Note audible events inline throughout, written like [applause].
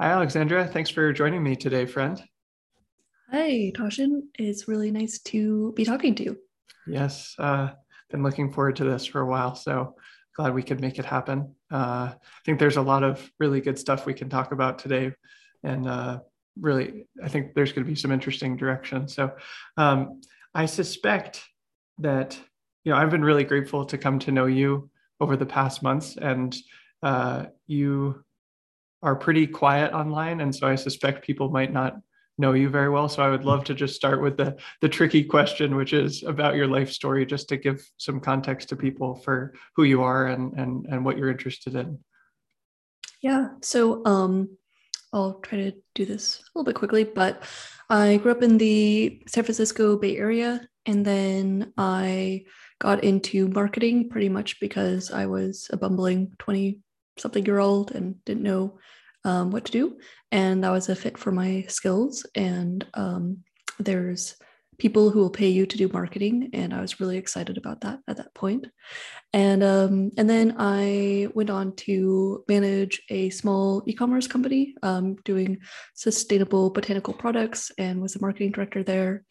Hi, Alexandra. Thanks for joining me today, friend. Hi, Tasshin. It's really nice to be talking to you. Yes, uh, been looking forward to this for a while, so glad we could make it happen. Uh, I think there's a lot of really good stuff we can talk about today, and uh, really, I think there's going to be some interesting direction. So, um, I suspect that you know I've been really grateful to come to know you over the past months, and uh, you are pretty quiet online, and so I suspect people might not know you very well. So I would love to just start with the the tricky question, which is about your life story, just to give some context to people for who you are and and and what you're interested in. Yeah. So um, I'll try to do this a little bit quickly, but I grew up in the San Francisco Bay Area, and then I got into marketing pretty much because I was a bumbling 20 something year old and didn't know um, what to do. And that was a fit for my skills. And um, there's people who will pay you to do marketing and i was really excited about that at that point. and um, and then i went on to manage a small e-commerce company um, doing sustainable botanical products and was the marketing director there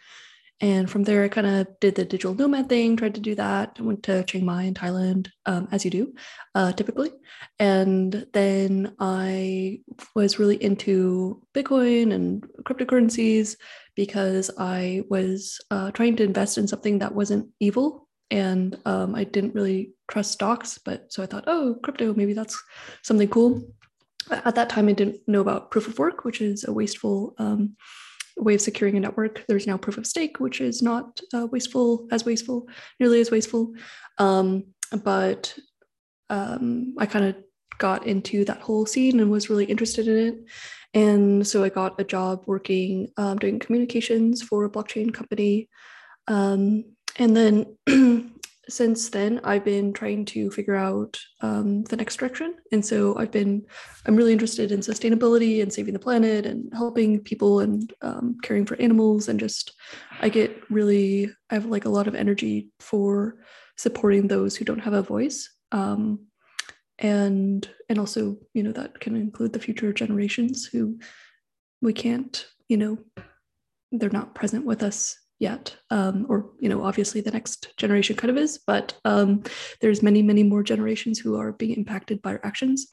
and from there, I kind of did the digital nomad thing, tried to do that. I went to Chiang Mai in Thailand, um, as you do uh, typically. And then I was really into Bitcoin and cryptocurrencies because I was uh, trying to invest in something that wasn't evil. And um, I didn't really trust stocks. But so I thought, oh, crypto, maybe that's something cool. At that time, I didn't know about proof of work, which is a wasteful. Um, way of securing a network. There's now proof of stake, which is not uh, wasteful, as wasteful, nearly as wasteful. Um, but um, I kind of got into that whole scene and was really interested in it. And so I got a job working um, doing communications for a blockchain company. Um, and then [clears throat] since then i've been trying to figure out um, the next direction. And so i've been i'm really interested in sustainability and saving the planet and helping people and um, caring for animals and just i get really i have like a lot of energy for supporting those who don't have a voice. Um, and and also you know that can include the future generations who we can't you know they're not present with us yet um, or you know obviously the next generation kind of is but um, there's many many more generations who are being impacted by our actions.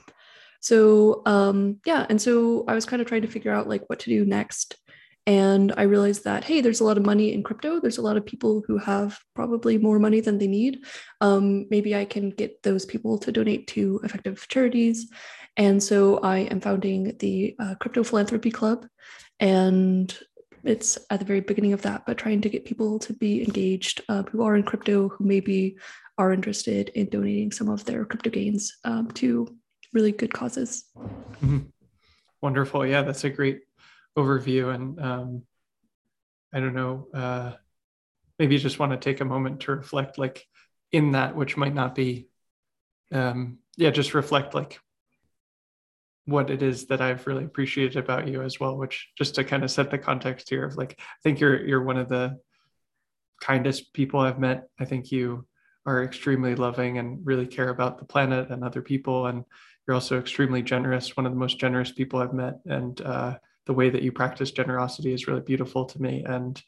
So um, yeah and so i was kind of trying to figure out like what to do next. And i realized that hey there's a lot of money in crypto. There's a lot of people who have probably more money than they need. Um, maybe i can get those people to donate to effective charities. And so i am founding the uh, crypto philanthropy club. And it's at the very beginning of that, but trying to get people to be engaged uh, who are in crypto, who maybe are interested in donating some of their crypto gains um, to really good causes. Mm-hmm. Wonderful. Yeah, that's a great overview. And um, I don't know, uh, maybe you just want to take a moment to reflect, like in that, which might not be, um, yeah, just reflect like what it is that I've really appreciated about you as well, which just to kind of set the context here of like, I think you're you're one of the kindest people I've met. I think you are extremely loving and really care about the planet and other people. And you're also extremely generous, one of the most generous people I've met. And uh, the way that you practice generosity is really beautiful to me. And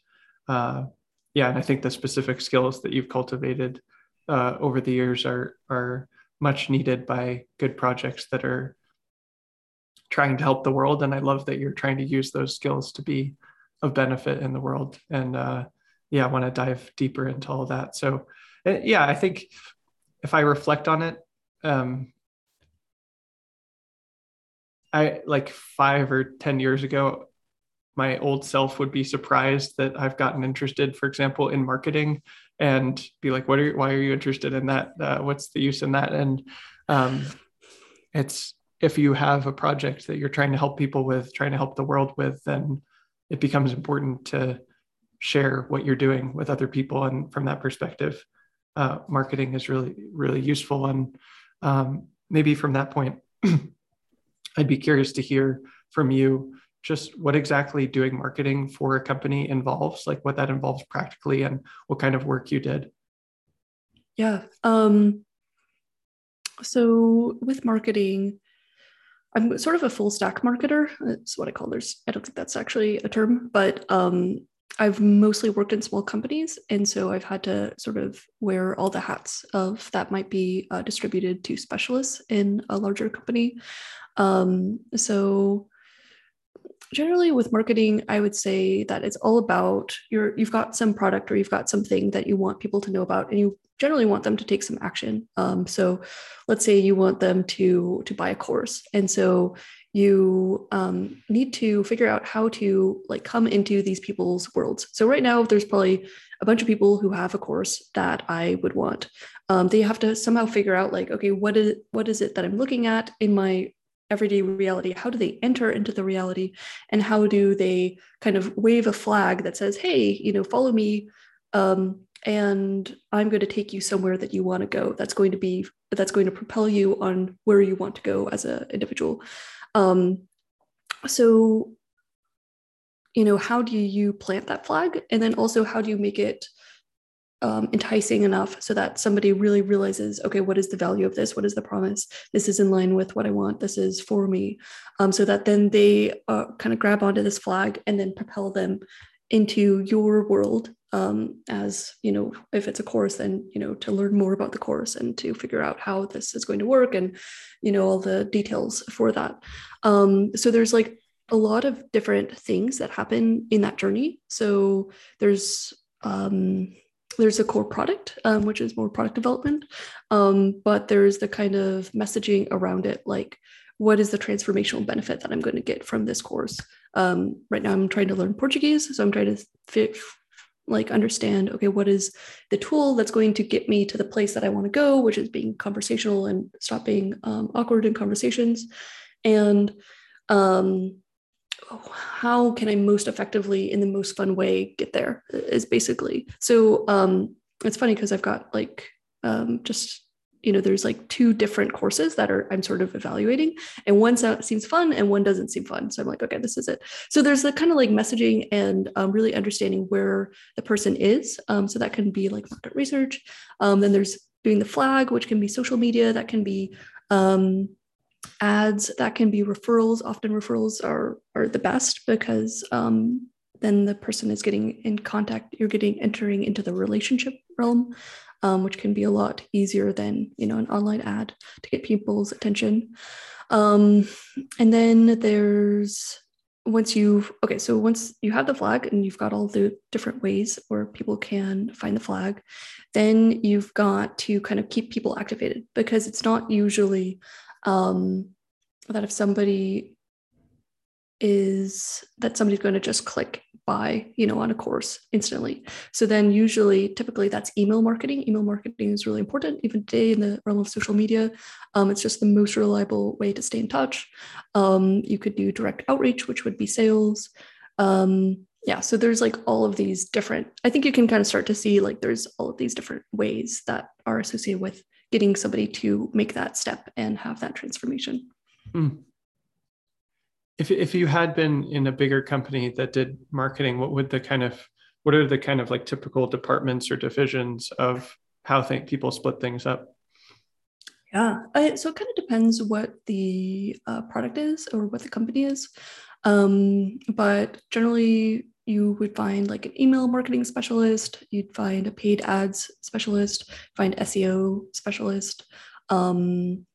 uh, yeah, and I think the specific skills that you've cultivated uh, over the years are are much needed by good projects that are trying to help the world and i love that you're trying to use those skills to be of benefit in the world. And uh, yeah i want to dive deeper into all that. So uh, yeah i think if i reflect on it um, i like five or ten years ago my old self would be surprised that i've gotten interested for example in marketing and be like what are you, why are you interested in that? Uh, what's the use in that? And um, it's if you have a project that you're trying to help people with, trying to help the world with, then it becomes important to share what you're doing with other people. And from that perspective, uh, marketing is really, really useful. And um, maybe from that point, [clears throat] I'd be curious to hear from you just what exactly doing marketing for a company involves, like what that involves practically and what kind of work you did. Yeah. Um, so with marketing, I'm sort of a full stack marketer. That's what I call. There's I don't think that's actually a term, but um, I've mostly worked in small companies, and so I've had to sort of wear all the hats of that might be uh, distributed to specialists in a larger company. Um, so generally with marketing i would say that it's all about your you've got some product or you've got something that you want people to know about and you generally want them to take some action. Um, so let's say you want them to to buy a course and so you um, need to figure out how to like come into these people's worlds. So right now there's probably a bunch of people who have a course that i would want. Um, they have to somehow figure out like okay what is what is it that i'm looking at in my everyday reality how do they enter into the reality? And how do they kind of wave a flag that says hey you know follow me um, and i'm going to take you somewhere that you want to go that's going to be that's going to propel you on where you want to go as an individual. Um, so you know how do you plant that flag? And then also how do you make it um, enticing enough so that somebody really realizes okay what is the value of this? What is the promise? This is in line with what i want. This is for me. Um, so that then they uh, kind of grab onto this flag and then propel them into your world um, as you know if it's a course then you know to learn more about the course and to figure out how this is going to work and you know all the details for that. Um, so there's like a lot of different things that happen in that journey. So there's um, there's a core product, um, which is more product development, um, but there's the kind of messaging around it, like what is the transformational benefit that I'm going to get from this course? Um, right now, I'm trying to learn Portuguese, so I'm trying to fit, like understand, okay, what is the tool that's going to get me to the place that I want to go, which is being conversational and stop being um, awkward in conversations, and um, how can I most effectively, in the most fun way, get there? Is basically so. Um, it's funny because I've got like um, just you know there's like two different courses that are i'm sort of evaluating and one seems fun and one doesn't seem fun so i'm like okay this is it so there's the kind of like messaging and um, really understanding where the person is um, so that can be like market research um, then there's doing the flag which can be social media that can be um, ads that can be referrals. Often referrals are are the best because um, then the person is getting in contact you're getting entering into the relationship realm um, which can be a lot easier than you know an online ad to get people's attention. Um, and then there's once you've okay so once you have the flag and you've got all the different ways where people can find the flag then you've got to kind of keep people activated because it's not usually um, that if somebody is that somebody's going to just click buy you know on a course instantly. So then usually typically that's email marketing. Email marketing is really important even today in the realm of social media. Um, it's just the most reliable way to stay in touch. Um, you could do direct outreach which would be sales. Um, yeah so there's like all of these different i think you can kind of start to see like there's all of these different ways that are associated with getting somebody to make that step and have that transformation. Hmm. If, if you had been in a bigger company that did marketing, what would the kind of what are the kind of like typical departments or divisions of how think people split things up? Yeah, I, so it kind of depends what the uh, product is or what the company is. Um, but generally, you would find like an email marketing specialist, you'd find a paid ads specialist, find SEO specialist, um,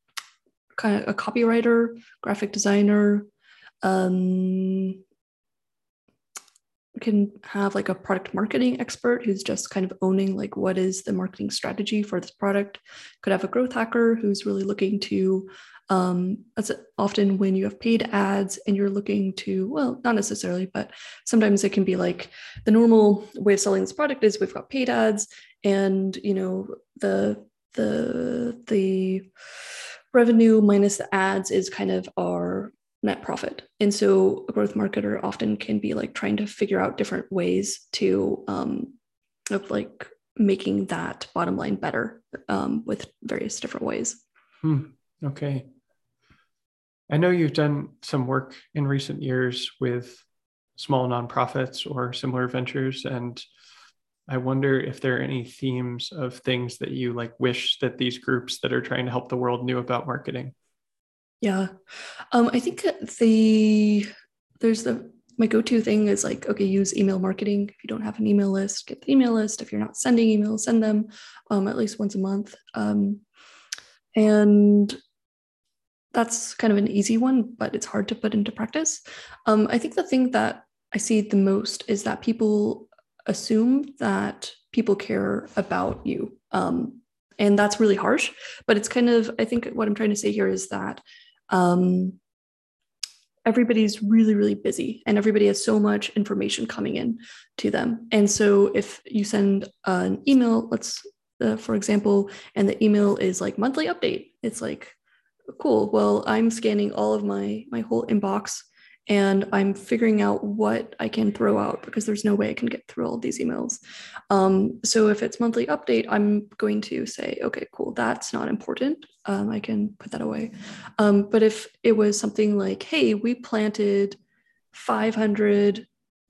kind of a copywriter, graphic designer. Um, can have like a product marketing expert who's just kind of owning like what is the marketing strategy for this product. Could have a growth hacker who's really looking to um, that's often when you have paid ads and you're looking to, well, not necessarily, but sometimes it can be like the normal way of selling this product is we've got paid ads and, you know, the, the, the revenue minus the ads is kind of our net profit. And so a growth marketer often can be like trying to figure out different ways to, um, of like making that bottom line better um, with various different ways. Hmm. Okay. I know you've done some work in recent years with small nonprofits or similar ventures, and I wonder if there are any themes of things that you like wish that these groups that are trying to help the world knew about marketing. Yeah. Um, I think the there's the my go-to thing is like okay use email marketing if you don't have an email list get the email list if you're not sending emails send them um, at least once a month um, and that's kind of an easy one but it's hard to put into practice. Um, i think the thing that i see the most is that people assume that people care about you. Um, and that's really harsh but it's kind of i think what i'm trying to say here is that um, everybody's really really busy and everybody has so much information coming in to them. And so if you send an email let's uh, for example and the email is like monthly update it's like cool well i'm scanning all of my my whole inbox and I'm figuring out what I can throw out because there's no way I can get through all of these emails. Um, so if it's monthly update, I'm going to say, okay, cool, that's not important. Um, I can put that away. Um, but if it was something like, hey, we planted 500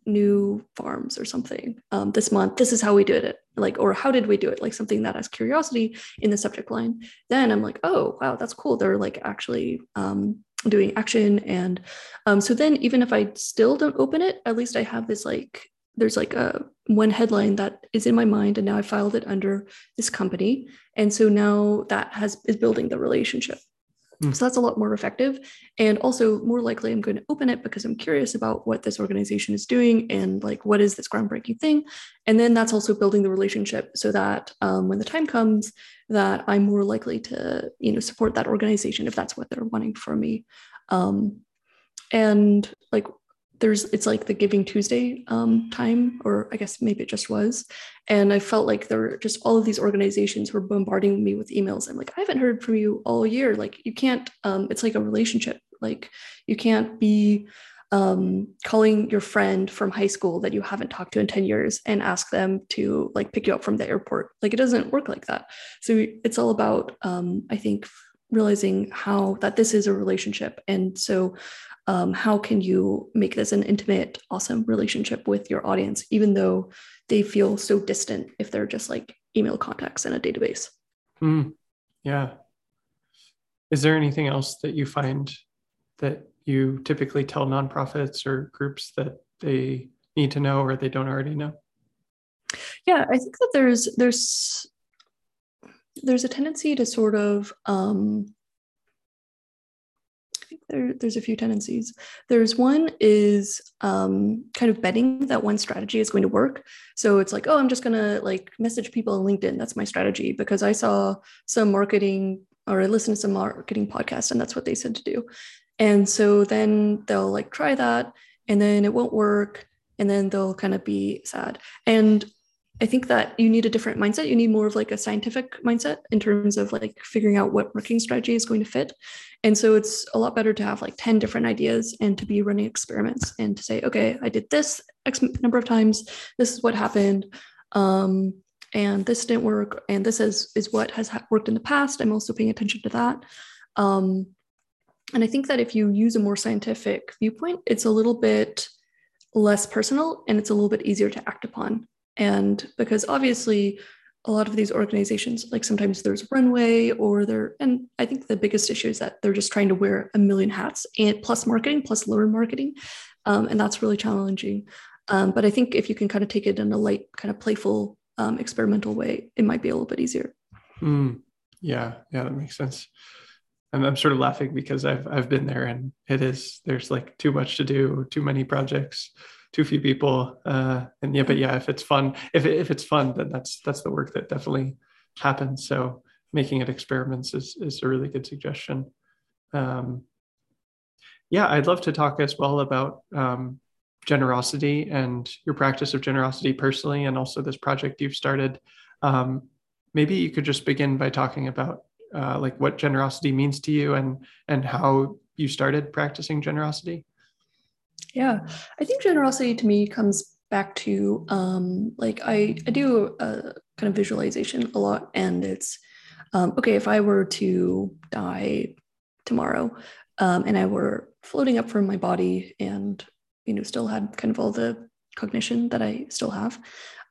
new farms or something um, this month, this is how we did it, like, or how did we do it? Like something that has curiosity in the subject line. Then I'm like, oh, wow, that's cool. They're like actually um, doing action and um, so then even if i still don't open it at least i have this like there's like a one headline that is in my mind and now i filed it under this company and so now that has is building the relationship. So that's a lot more effective. And also more likely i'm going to open it because i'm curious about what this organization is doing and like what is this groundbreaking thing. And then that's also building the relationship so that um, when the time comes that I'm more likely to, you know, support that organization if that's what they're wanting from me. Um, and like there's it's like the Giving Tuesday um, time, or I guess maybe it just was. And I felt like there were just all of these organizations were bombarding me with emails. I'm like, I haven't heard from you all year. Like you can't. Um, it's like a relationship. Like you can't be um, calling your friend from high school that you haven't talked to in 10 years and ask them to like pick you up from the airport. Like it doesn't work like that. So it's all about, um, I think, realizing how that this is a relationship. And so, um, how can you make this an intimate, awesome relationship with your audience, even though they feel so distant if they're just like email contacts in a database? Mm, yeah. Is there anything else that you find that you typically tell nonprofits or groups that they need to know or they don't already know? Yeah, I think that there's there's there's a tendency to sort of um, there, there's a few tendencies. There's one is um, kind of betting that one strategy is going to work. So it's like, oh, I'm just gonna like message people on LinkedIn. That's my strategy because I saw some marketing or I listened to some marketing podcast and that's what they said to do. And so then they'll like try that and then it won't work and then they'll kind of be sad. And I think that you need a different mindset. You need more of like a scientific mindset in terms of like figuring out what working strategy is going to fit. And so it's a lot better to have like 10 different ideas and to be running experiments and to say, okay, I did this X number of times. This is what happened. Um, and this didn't work. And this is, is what has worked in the past. I'm also paying attention to that. Um, and I think that if you use a more scientific viewpoint, it's a little bit less personal and it's a little bit easier to act upon. And because obviously, a lot of these organizations, like sometimes there's runway or they're, and I think the biggest issue is that they're just trying to wear a million hats and plus marketing, plus learn marketing. Um, and that's really challenging. Um, but I think if you can kind of take it in a light, kind of playful, um, experimental way, it might be a little bit easier. Mm, yeah, yeah, that makes sense. I'm, I'm sort of laughing because I've I've been there and it is there's like too much to do, too many projects, too few people. Uh, and yeah, but yeah, if it's fun, if if it's fun, then that's that's the work that definitely happens. So making it experiments is is a really good suggestion. Um, yeah, I'd love to talk as well about um, generosity and your practice of generosity personally, and also this project you've started. Um, maybe you could just begin by talking about uh, like what generosity means to you and and how you started practicing generosity yeah i think generosity to me comes back to um, like I, I do a kind of visualization a lot and it's um, okay if i were to die tomorrow um, and i were floating up from my body and you know still had kind of all the cognition that i still have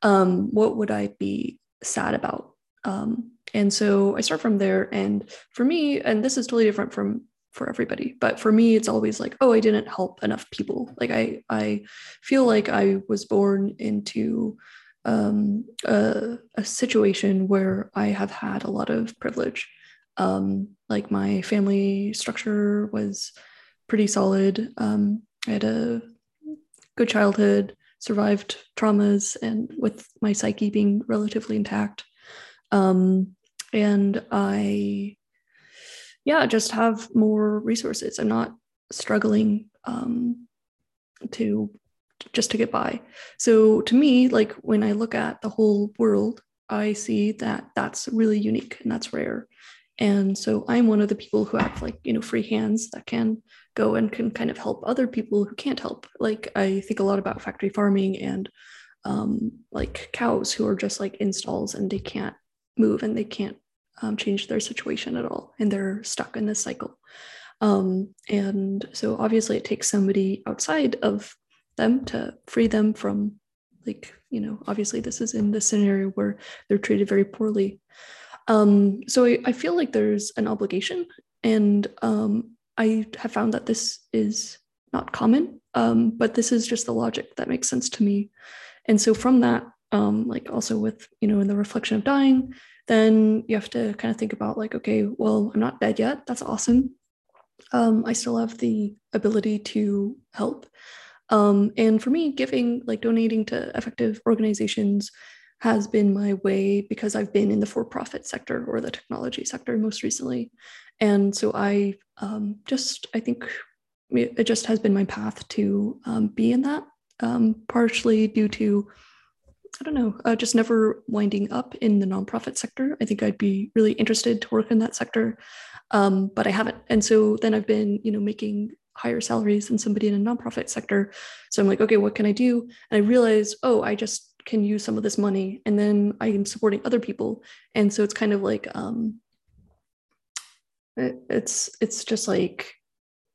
um, what would i be sad about um, and so I start from there. And for me, and this is totally different from for everybody. But for me it's always like oh i didn't help enough people. Like i i feel like i was born into um, a, a, situation where i have had a lot of privilege. Um, like my family structure was pretty solid. Um, i had a good childhood survived traumas and with my psyche being relatively intact. Um, and i yeah, just have more resources. I'm not struggling um, to just to get by. So to me, like when I look at the whole world, I see that that's really unique and that's rare. And so I'm one of the people who have like, you know, free hands that can go and can kind of help other people who can't help. Like I think a lot about factory farming and um, like cows who are just like installs and they can't move and they can't um, change their situation at all and they're stuck in this cycle. Um, and so obviously it takes somebody outside of them to free them from like you know obviously this is in the scenario where they're treated very poorly. Um, so I, I, feel like there's an obligation and um, i have found that this is not common um, but this is just the logic that makes sense to me. And so from that um, like also with you know in the reflection of dying then you have to kind of think about like, okay, well, I'm not dead yet. That's awesome. Um, I still have the ability to help. Um, and for me, giving, like donating to effective organizations has been my way because I've been in the for profit sector or the technology sector most recently. And so I um, just, I think it just has been my path to um, be in that, um, partially due to I don't know, uh, just never winding up in the nonprofit sector. I think I'd be really interested to work in that sector, um, but I haven't. And so then I've been, you know, making higher salaries than somebody in a nonprofit sector. So I'm like, okay, what can I do? And I realize, oh, I just can use some of this money, and then I am supporting other people. And so it's kind of like, um, it, it's it's just like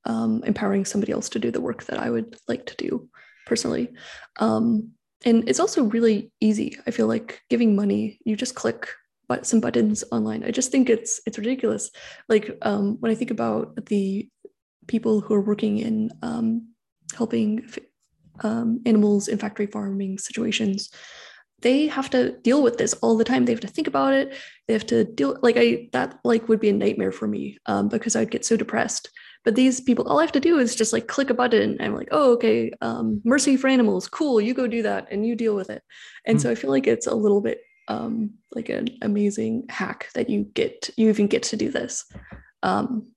um, empowering somebody else to do the work that I would like to do personally. Um, and it's also really easy i feel like giving money. You just click but some buttons online. I just think it's it's ridiculous. Like um, when i think about the people who are working in um, helping um, animals in factory farming situations they have to deal with this all the time. They have to think about it. They have to deal like i that like would be a nightmare for me um, because i'd get so depressed but these people, all I have to do is just like click a button and I'm like, oh, okay, um, mercy for animals, cool, you go do that and you deal with it. And mm so I feel like it's a little bit um, like an amazing hack that you get, you even get to do this. Um,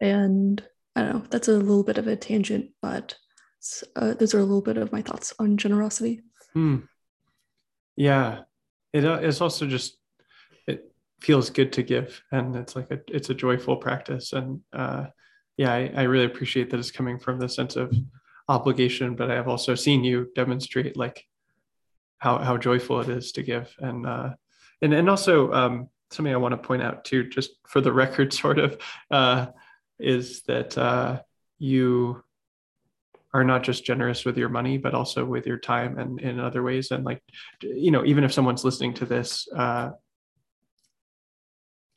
and I don't know, that's a little bit of a tangent, but uh, those are a little bit of my thoughts on generosity. Hmm. Yeah, it, uh, it's also just it feels good to give, and it's like a it's a joyful practice, and uh, yeah, I, I really appreciate that it's coming from the sense of obligation, but I have also seen you demonstrate like how how joyful it is to give, and uh, and and also um, something I want to point out too, just for the [laughs] record, sort of, uh, is that uh, you are not just generous with your money, but also with your time and in other ways. And like, you know, even if someone's listening to this uh,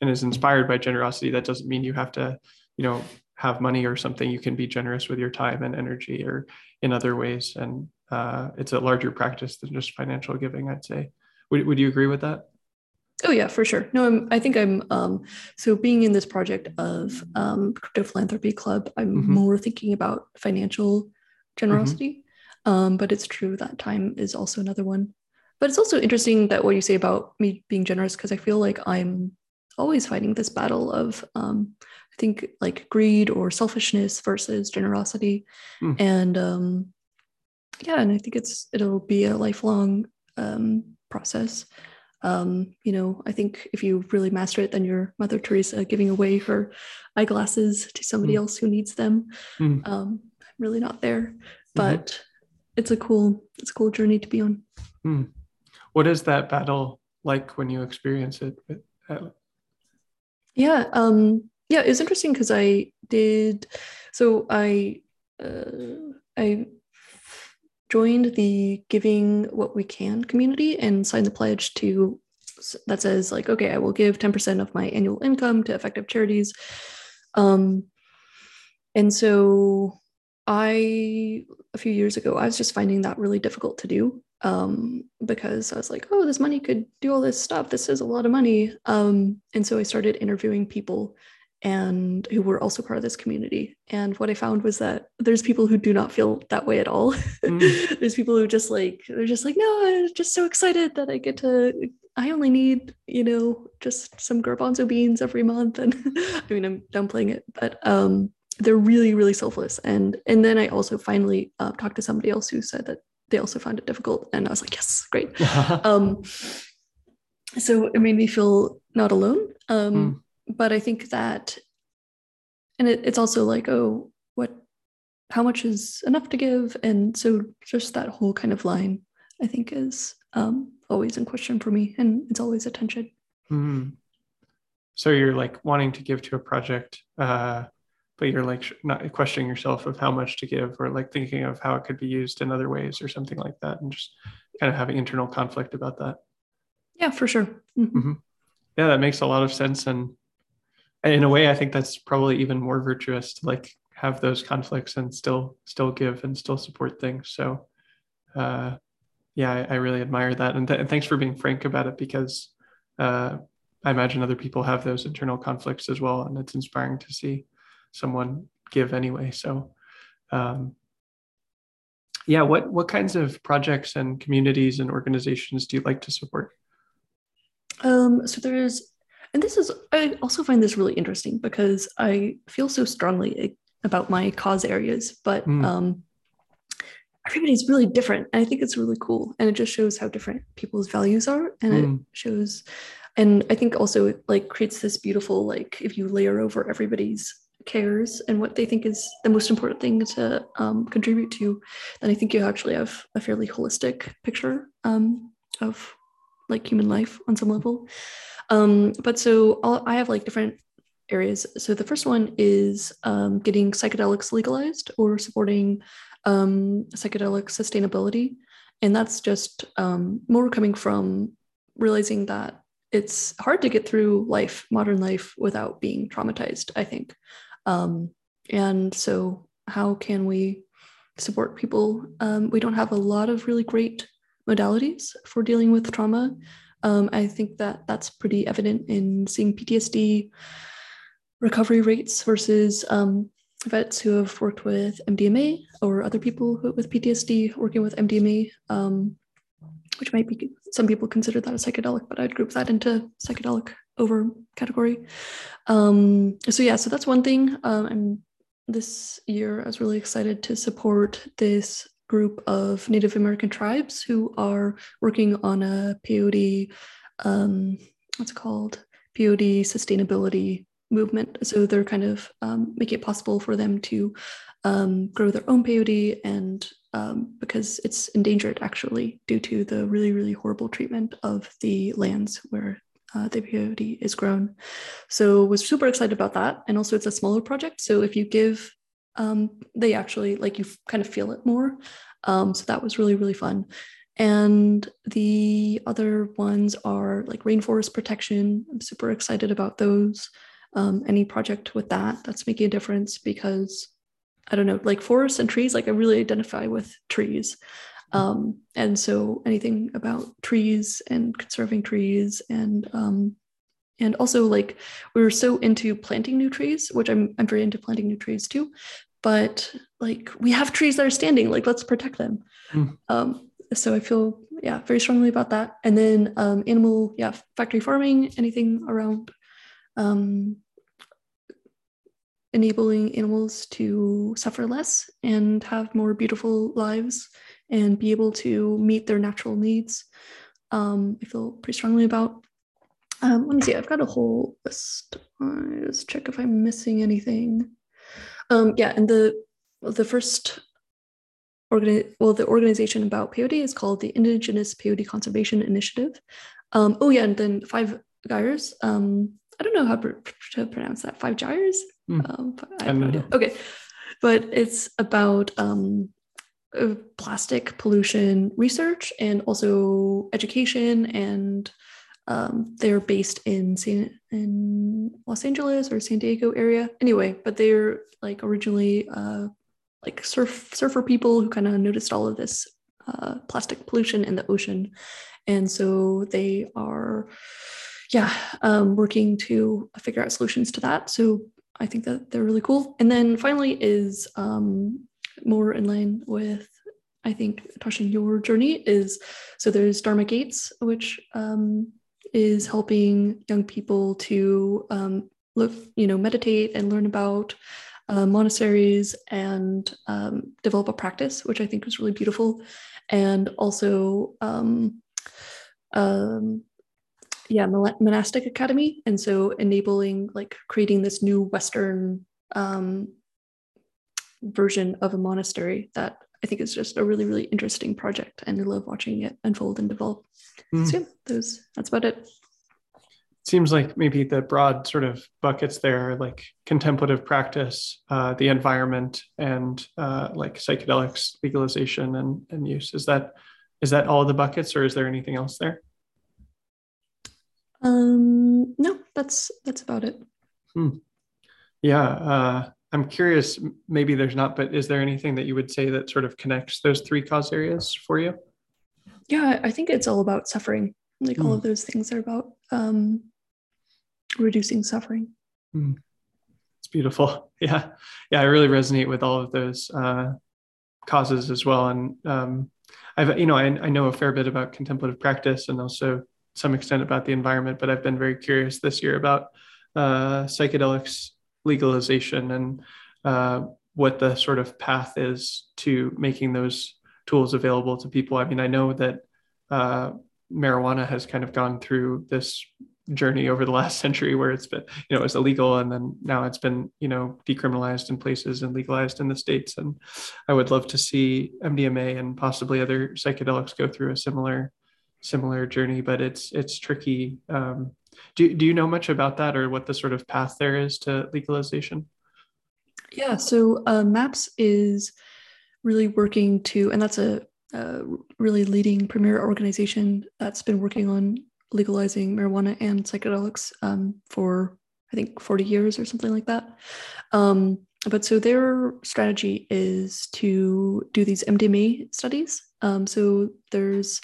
and is inspired by generosity, that doesn't mean you have to, you know, have money or something, you can be generous with your time and energy or in other ways. And uh, it's a larger practice than just financial giving, I'd say. Would, would you agree with that? Oh yeah, for sure. No, I'm, I think I'm, um, so being in this project of um, Crypto Philanthropy Club, I'm mm-hmm. more thinking about financial generosity. Mm-hmm. Um, but it's true that time is also another one. But it's also interesting that what you say about me being generous, because I feel like I'm always fighting this battle of um, think like greed or selfishness versus generosity mm. and um yeah and i think it's it'll be a lifelong um process um you know i think if you really master it then you're mother teresa giving away her eyeglasses to somebody mm. else who needs them mm. um i'm really not there mm-hmm. but mm-hmm. it's a cool it's a cool journey to be on hmm. what is that battle like when you experience it uh, yeah um yeah, it's interesting because I did. So I uh, I joined the Giving What We Can community and signed the pledge to that says like, okay, I will give ten percent of my annual income to effective charities. Um, and so I a few years ago I was just finding that really difficult to do um, because I was like, oh, this money could do all this stuff. This is a lot of money. Um, and so I started interviewing people and who were also part of this community. And what I found was that there's people who do not feel that way at all. Mm. [laughs] there's people who just like they're just like, no, I'm just so excited that I get to. I only need, you know, just some garbanzo beans every month. And [laughs] I mean, I'm downplaying it, but um, they're really, really selfless. And and then I also finally uh, talked to somebody else who said that they also found it difficult, and I was like, yes, great. [laughs] um, so it made me feel not alone. Um, mm but I think that, and it, it's also like, oh, what, how much is enough to give? And so just that whole kind of line, I think, is um, always in question for me, and it's always a tension. Mm-hmm. So you're like wanting to give to a project, uh, but you're like not questioning yourself of how much to give, or like thinking of how it could be used in other ways, or something like that, and just kind of having internal conflict about that. Yeah, for sure. Mm-hmm. Mm-hmm. Yeah, that makes a lot of sense, and in a way i think that's probably even more virtuous to like have those conflicts and still still give and still support things. So uh yeah i, I really admire that. And, th- and, thanks for being frank about it because uh i imagine other people have those internal conflicts as well and it's inspiring to see someone give anyway. So um yeah what what kinds of projects and communities and organizations do you like to support? Um so there's and this is, I also find this really interesting because I feel so strongly about my cause areas, but mm. um, everybody's really different. And I think it's really cool. And it just shows how different people's values are. And mm. it shows, and I think also it like creates this beautiful, like, if you layer over everybody's cares and what they think is the most important thing to um, contribute to, then I think you actually have a fairly holistic picture um, of like human life on some level. Um, but so I'll, i have like different areas. So the first one is um, getting psychedelics legalized or supporting um, psychedelic sustainability. And that's just um, more coming from realizing that it's hard to get through life, modern life, without being traumatized, I think. Um, and so, how can we support people? Um, we don't have a lot of really great modalities for dealing with trauma. Um, I think that that's pretty evident in seeing PTSD recovery rates versus um, vets who have worked with MDMA or other people who, with PTSD working with MDMA, um, which might be some people consider that a psychedelic, but I'd group that into psychedelic over category. Um, so yeah, so that's one thing. Um, and this year I was really excited to support this group of Native American tribes who are working on a peyote, um, what's called? Peyote sustainability movement. So they're kind of um, making it possible for them to um, grow their own peyote and um, because it's endangered actually due to the really, really horrible treatment of the lands where uh, the peyote is grown. So was super excited about that. And also it's a smaller project. So if you give um, they actually like you kind of feel it more. Um, so that was really, really fun. And the other ones are like rainforest protection. I'm super excited about those. Um, any project with that that's making a difference because I don't know, like forests and trees, like I really identify with trees. Um, and so anything about trees and conserving trees and um, and also like we were so into planting new trees, which I'm I'm very into planting new trees too but like we have trees that are standing like let's protect them. Mm. um, so i feel yeah very strongly about that. And then um, animal yeah factory farming anything around um, enabling animals to suffer less and have more beautiful lives and be able to meet their natural needs um, i feel pretty strongly about. Um, let me see i've got a whole list. Let's check if i'm missing anything um, yeah, and the the first organi- well, the organization about peyote is called the Indigenous Peyote Conservation Initiative. Um, oh yeah, and then Five Gyres. Um, I don't know how to pronounce that. Five Gyres. Mm. Um, I have no idea. Okay, but it's about um, uh, plastic pollution research and also education and um, they're based in San, in Los Angeles or San Diego area. Anyway, but they're like originally uh, like surf surfer people who kind of noticed all of this uh, plastic pollution in the ocean, and so they are, yeah, um, working to figure out solutions to that. So I think that they're really cool. And then finally is um, more in line with I think Tasha, your journey is so there's Dharma Gates, which um, is helping young people to um, look, you know, meditate and learn about uh, monasteries and um, develop a practice, which I think was really beautiful. And also, um, um, yeah, monastic academy. And so enabling, like, creating this new Western um, version of a monastery that I think it's just a really, really interesting project. And I love watching it unfold and develop. Mm. So, yeah, those, that's about it seems like maybe the broad sort of buckets there like contemplative practice uh, the environment and uh, like psychedelics legalization and, and use is that is that all the buckets or is there anything else there um no that's that's about it hmm. yeah uh, i'm curious maybe there's not but is there anything that you would say that sort of connects those three cause areas for you yeah i think it's all about suffering like all of hmm. those things are about um, reducing suffering. Mm. It's beautiful. [laughs] Yeah. Yeah. I really resonate with all of those uh, causes as well. And um, I've, you know, I, I know a fair bit about contemplative practice and also some extent about the environment, but I've been very curious this year about uh, psychedelics legalization and uh, what the sort of path is to making those tools available to people. I mean, I know that uh, marijuana has kind of gone through this journey over the [laughs] last century where it's been you know it was illegal and then now it's been you know decriminalized in places and legalized in the states and i would love to see mdma and possibly other psychedelics go through a similar similar journey but it's it's tricky um, do, do you know much about that or what the sort of path there is to legalization yeah so uh, MAPS is really working to and that's a, a really leading premier organization that's been working on legalizing marijuana and psychedelics um, for I think 40 years or something like that. Um, but so their strategy is to do these MDMA studies. Um, so there's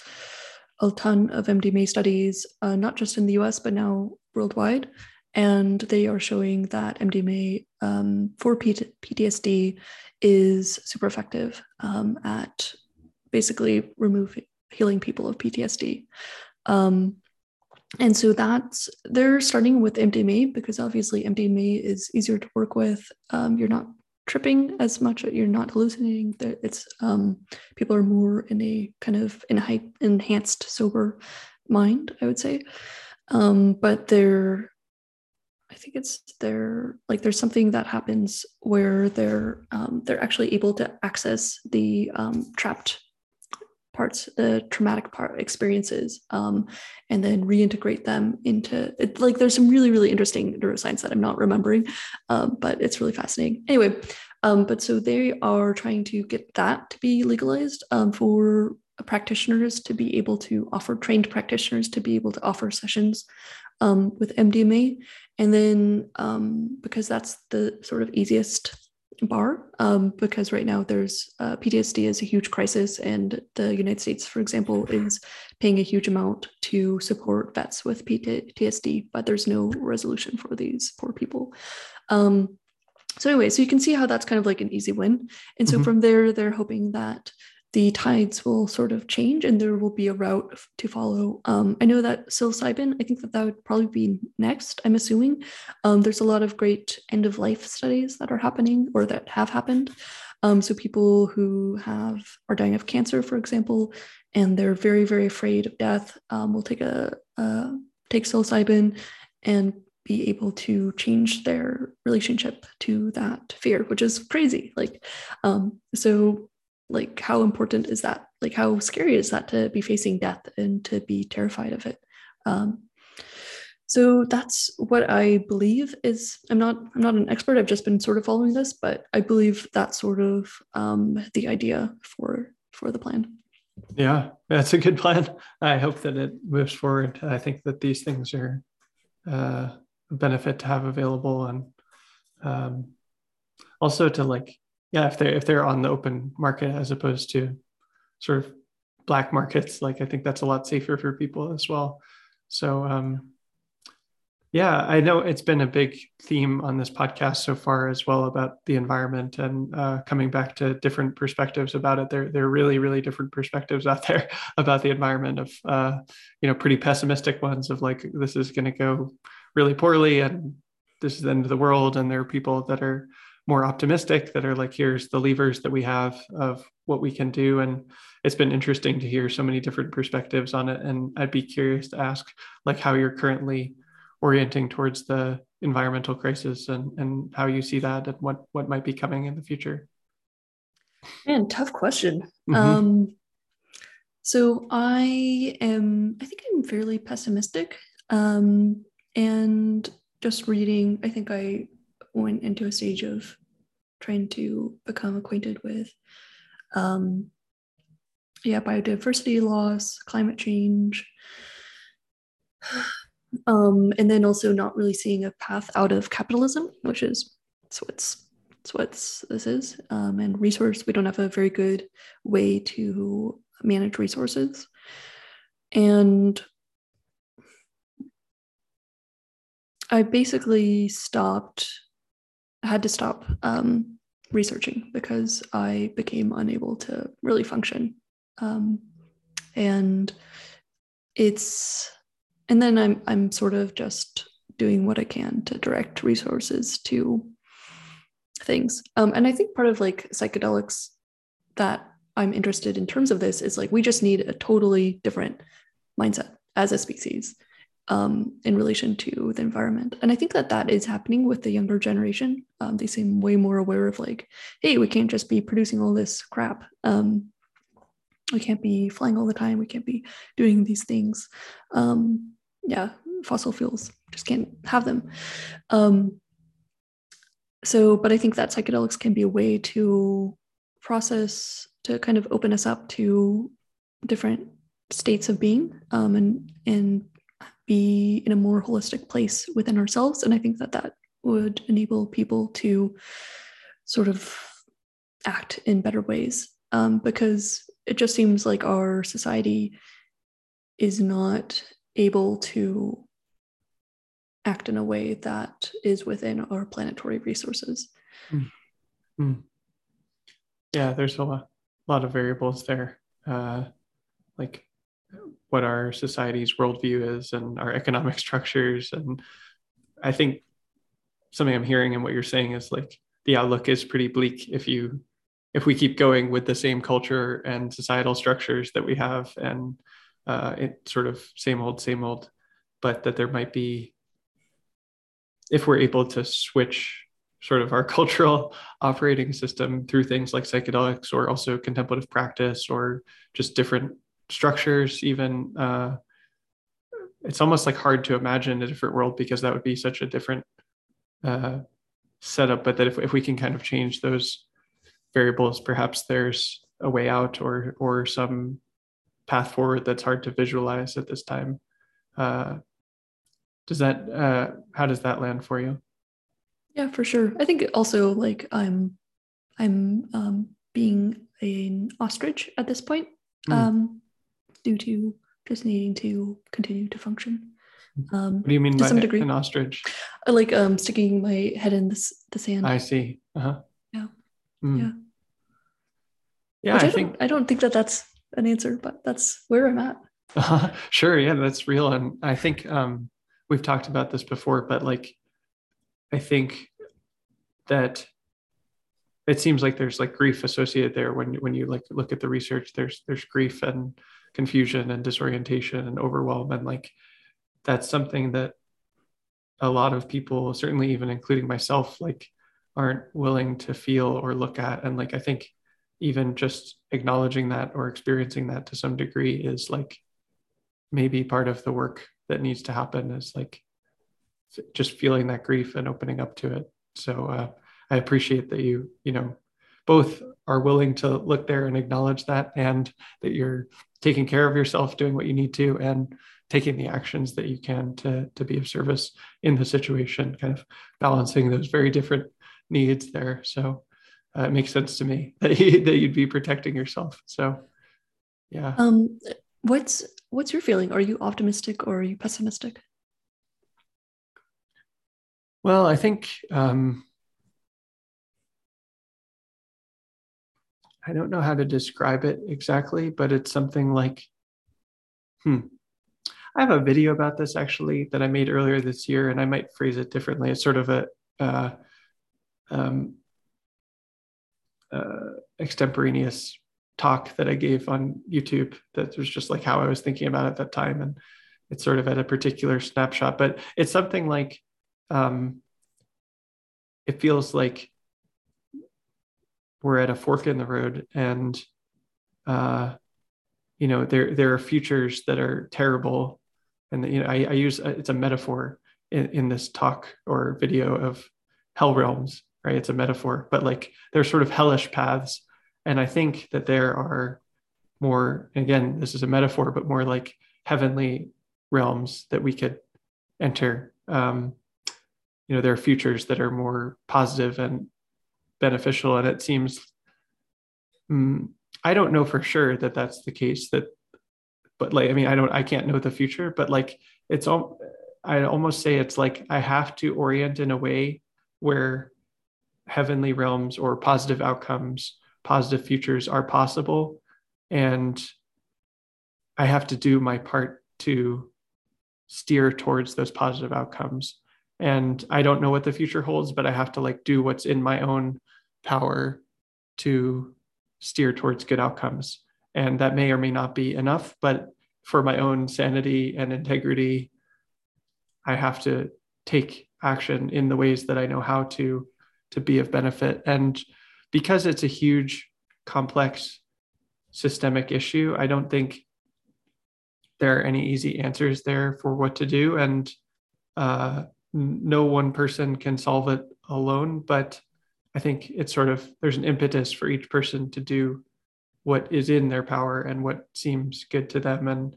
a ton of MDMA studies, uh, not just in the US, but now worldwide. And they are showing that MDMA um, for P- PTSD is super effective um, at basically removing healing people of PTSD. Um, and so that's they're starting with MDMA because obviously MDMA is easier to work with. Um, you're not tripping as much. You're not hallucinating. That It's um, people are more in a kind of in a enhanced sober mind. I would say, um, but they're. I think it's they're like there's something that happens where they're um, they're actually able to access the um, trapped parts, the traumatic part experiences, um, and then reintegrate them into it. Like there's some really, really interesting neuroscience that I'm not remembering, um, but it's really fascinating. Anyway, um, but so they are trying to get that to be legalized um, for practitioners to be able to offer trained practitioners to be able to offer sessions um, with MDMA. And then um, because that's the sort of easiest bar um, because right now there's uh, PTSD is a huge crisis, and the United States, for example, is paying a huge amount to support vets with PTSD, but there's no resolution for these poor people. Um, so anyway, so you can see how that's kind of like an easy win, and so mm-hmm. from there, they're hoping that the tides will sort of change and there will be a route to follow. Um, I know that psilocybin, I think that that would probably be next, I'm assuming. Um, there's a lot of great end of life studies that are happening or that have happened. Um, so people who have are dying of cancer, for example, and they're very, very afraid of death um, will take a, a take psilocybin and be able to change their relationship to that fear, which is crazy. Like, um, so like how important is that like how scary is that to be facing death and to be terrified of it um, so that's what i believe is i'm not i'm not an expert i've just been sort of following this but i believe that's sort of um, the idea for for the plan Yeah, that's a good plan. I hope that it moves forward. I think that these things are uh, a benefit to have available, and um, also to like, yeah, if they're if they're on the open market as opposed to sort of black markets, like I think that's a lot safer for people as well. So um, yeah, I know it's been a big theme on this podcast so far as well about the environment and uh, coming back to different perspectives about it. There, there are really, really different perspectives out [laughs] there about the environment of, uh, you know, pretty pessimistic ones of like, this is going to go really poorly and this is the end of the world. And there are people that are more optimistic that are like, here's the levers that we have of what we can do. And it's been interesting to hear so many different perspectives on it. And I'd be curious to ask like how you're currently orienting towards the environmental crisis and, and how you see that and what, what might be coming in the future? Man, tough question. Mm-hmm. Um, so I am, I think I'm fairly pessimistic. Um, and just reading, I think I went into a stage of trying to become acquainted with, um, yeah, biodiversity loss, climate change, [sighs] um, and then also not really seeing a path out of capitalism, which is that's what's that's what this is. Um, and resource, we don't have a very good way to manage resources, and I basically stopped. I had to stop um, researching because I became unable to really function, um, and it's and then I'm I'm sort of just doing what I can to direct resources to things. Um, and I think part of like psychedelics that I'm interested in terms of this is like we just need a totally different mindset as a species um, in relation to the environment. And I think that that is happening with the younger generation. Um, they seem way more aware of like, hey, we can't just be producing all this crap. Um, we can't be flying all the time. We can't be doing these things. Um, yeah, fossil fuels just can't have them. Um, so, but I think that psychedelics can be a way to process, to kind of open us up to different states of being um, and and be in a more holistic place within ourselves. And I think that that would enable people to sort of act in better ways um, because it just seems like our society is not able to act in a way that is within our planetary resources. Mm-hmm. Yeah, there's a lot, lot of variables there, uh, like what our society's worldview is and our economic [laughs] structures. And I think something I'm hearing and what you're saying is like the outlook is pretty bleak if you if we keep going with the same culture and societal structures that we have and uh, it sort of same old, same old, but that there might be, if we're able to switch sort of our [laughs] cultural operating system through things like psychedelics or also contemplative practice or just different structures, even. Uh, it's almost like hard to imagine a different world because that would be such a different uh, setup. But that if, if we can kind of change those variables, perhaps there's a way out or or some path forward that's hard to visualize at this time. Uh, does that uh, how does that land for you? Yeah, for sure. I think also like I'm I'm um, being an ostrich at this point mm. um, due to just needing to continue to function. Um, what do you mean by some degree. an ostrich? I like um, sticking my head in the, the sand. I see. Uh-huh. Yeah. Mm. Yeah. Yeah, Which I, I think I don't think that that's an answer, but that's where I'm at. Uh, [laughs] sure, yeah, that's real, and I think um, we've talked about this before, but like, I think that it seems like there's like grief associated there when when you like look at the research. There's there's grief and confusion and disorientation and overwhelm, and like that's something that a lot of people, certainly even including myself, like aren't willing to feel or look at, and like I think even just acknowledging that or experiencing that to some degree is like maybe part of the work that needs to happen is like just feeling that grief and opening up to it. So uh, i appreciate that you you know both are willing to look there and acknowledge that and that you're taking care of yourself doing what you need to and taking the actions that you can to to be of service in the situation kind of balancing those very different needs there. So uh, it makes sense to me [laughs] that, you, that you'd be protecting yourself. So yeah. Um what's what's your feeling? Are you optimistic or are you pessimistic? Well i think um I don't know how to describe it exactly, but it's something like, hmm. I have a video about this actually that I made earlier this year, and I might phrase it differently. It's sort of a uh, um, uh, extemporaneous talk that I gave on YouTube that was just like how I was thinking about it at that time. And it's sort of at a particular snapshot, but it's something like um, it feels like we're at a fork in the road and uh, you know there there are futures that are terrible. And you know i, I use uh, it's a metaphor in, in this talk or video of hell realms right? It's a metaphor but like they're sort of hellish paths. And i think that there are more again this is a metaphor but more like heavenly realms that we could enter. Um, you know there are futures that are more positive and beneficial and it seems mm, i don't know for sure that that's the case that but like i mean i don't i can't know the future but like it's all i almost say it's like i have to orient in a way where heavenly realms or positive outcomes positive futures are possible and i have to do my part to steer towards those positive outcomes and i don't know what the future holds but i have to like do what's in my own power to steer towards good outcomes. And that may or may not be enough but for my own sanity and integrity i have to take action in the ways that i know how to to be of benefit. And because it's a huge complex systemic issue i don't think there are any easy answers there for what to do. And uh, no one person can solve it alone but i think it's sort of there's an impetus for each person to do what is in their power and what seems good to them. And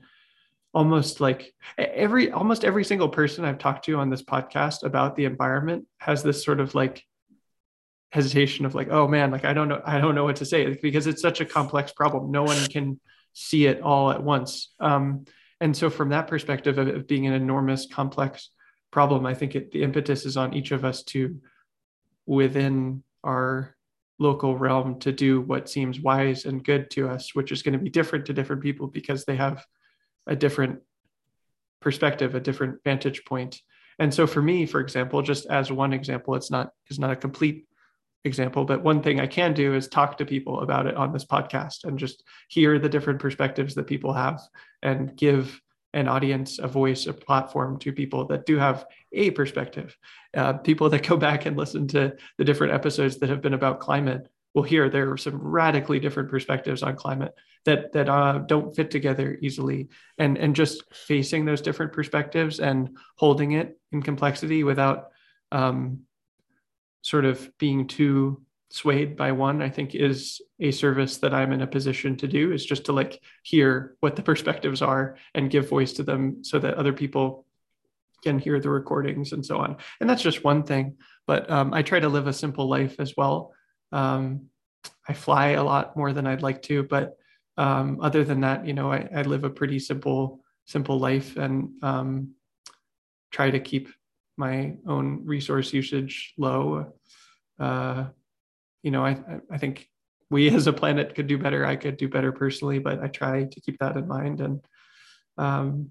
almost like every almost every single person i've talked to on this podcast about the environment has this sort of like hesitation of like oh man like i don't know i don't know what to say because it's such a complex problem. No one can see it all at once. Um, and so from that perspective of being an enormous complex problem. I think it, the impetus is on each of us to, within our local realm, to do what seems wise and good to us, which is going to be different to different people because they have a different perspective, a different vantage point. And so for me, for example, just as one example, it's not it's not a complete example, but one thing I can do is talk to people about it on this podcast and just hear the different perspectives that people have and give an audience, a voice, a platform to people that do have a perspective. Uh, people that go back and listen to the different episodes that have been about climate will hear there are some radically different perspectives on climate that that uh, don't fit together easily. And and just facing those different perspectives and holding it in complexity without um, sort of being too swayed by one i think is a service that i'm in a position to do is just to like hear what the perspectives are and give voice to them so that other people can hear the recordings and so on. And that's just one thing but um, i try to live a simple life as well. Um, i fly a lot more than i'd like to but um, other than that you know I, I, live a pretty simple simple life and um, try to keep my own resource usage low uh, you know, I I think we as a planet could do better. I could do better personally, but I try to keep that in mind. And um,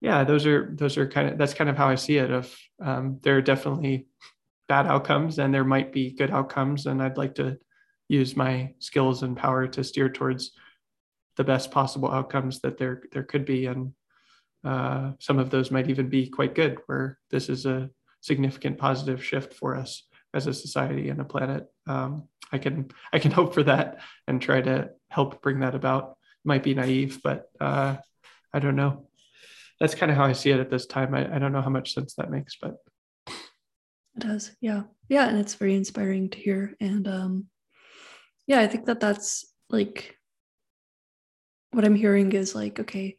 yeah, those are those are kind of that's kind of how I see it. Of um, there are definitely bad outcomes, and there might be good outcomes, and I'd like to use my skills and power to steer towards the best possible outcomes that there there could be, and uh, some of those might even be quite good, where this is a significant positive shift for us as a society and a planet. Um, I can I can [laughs] hope for that and try to help bring that about. Might be naive, but uh, I don't know. That's kind of how I see it at this time. I, I don't know how much sense that makes, but it does. Yeah, yeah, and it's very inspiring to hear. And um, yeah, I think that that's like what I'm hearing is like, okay,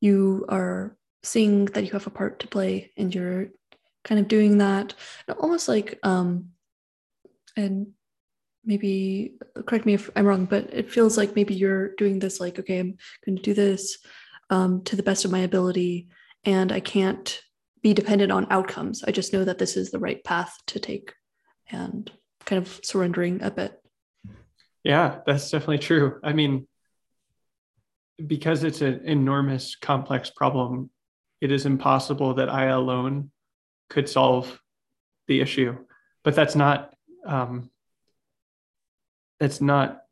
you are seeing that you have a part to play and you're kind of doing that. Almost like um and maybe correct me if i'm wrong but it feels like maybe you're doing this like okay i'm going to do this um, to the best of my ability and i can't be dependent on outcomes. I just know that this is the right path to take and kind of surrendering a bit. Yeah that's definitely true. I mean because it's an enormous complex problem it is impossible that i alone could solve the issue. But that's not um, that's not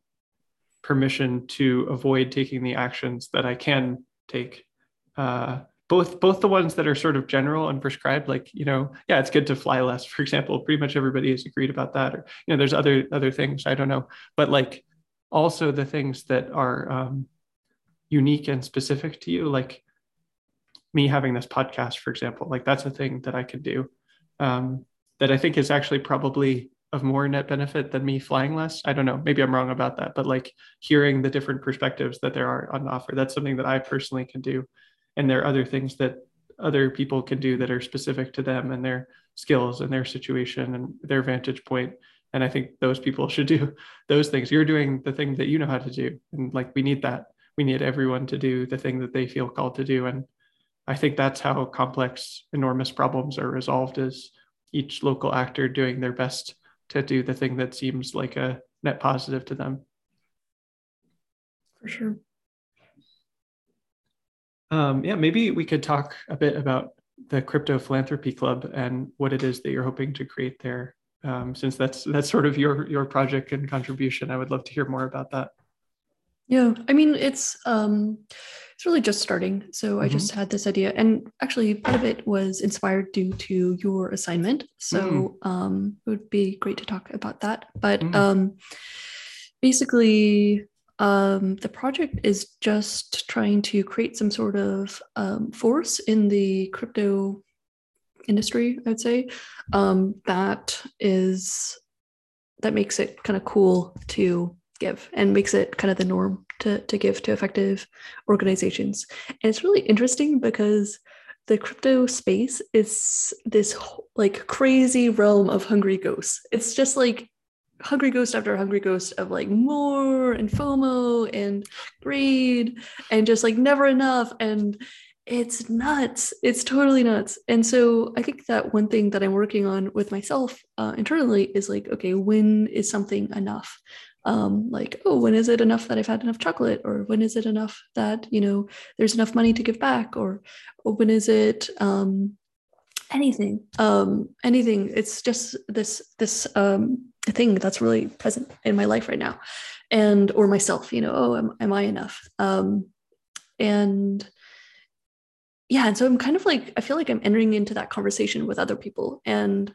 permission to avoid taking the actions that i can take. Uh, both both the ones that are sort of general and prescribed like you know yeah it's good to fly less for example. Pretty much everybody has agreed about that. Or you know there's other other things i don't know. But like also the things that are um, unique and specific to you like me having this podcast for example like that's a thing that i can do um, that i think is actually probably of more net benefit than me flying less. I don't know. Maybe i'm wrong about that but like hearing the different perspectives that there are on offer that's something that i personally can do. And there are other things that other people can do that are specific to them and their skills and their situation and their vantage point. And i think those people [laughs] should do those things. You're doing the thing that you know how to do. And like we need that. We need everyone to do the thing that they feel called to do. And i think that's how complex enormous problems are resolved is each local actor doing their best to do the thing that seems like a net positive to them for sure um, yeah, maybe we could talk a bit about the Crypto Philanthropy Club and what it is that you're hoping to create there. Um, since that's that's sort of your your project and contribution, I would love to hear more about that. Yeah, I mean it's um, it's really just starting. So mm-hmm. I just had this idea, and actually part of it was inspired due to your assignment. So mm. um, it would be great to talk about that. But mm. um, basically, um, the project is just trying to create some sort of um, force in the crypto industry, I'd say, um, that is that makes it kind of cool to give and makes it kind of the norm to, to give to effective organizations. And it's really interesting because the crypto space is this like crazy realm of hungry ghosts. It's just like hungry ghost after hungry ghost of like more and FOMO and greed and just like never enough. And it's nuts. It's totally nuts. And so I think that one thing that I'm working on with myself uh, internally is like, okay, when is something enough? Um, like, oh, when is it enough that I've had enough chocolate? Or when is it enough that, you know, there's enough money to give back? Or, when is it um, anything? Um, anything. It's just this, this um, thing that's really present in my life right now and or myself you know oh am, am i enough um and yeah and so i'm kind of like i feel like i'm entering into that conversation with other people and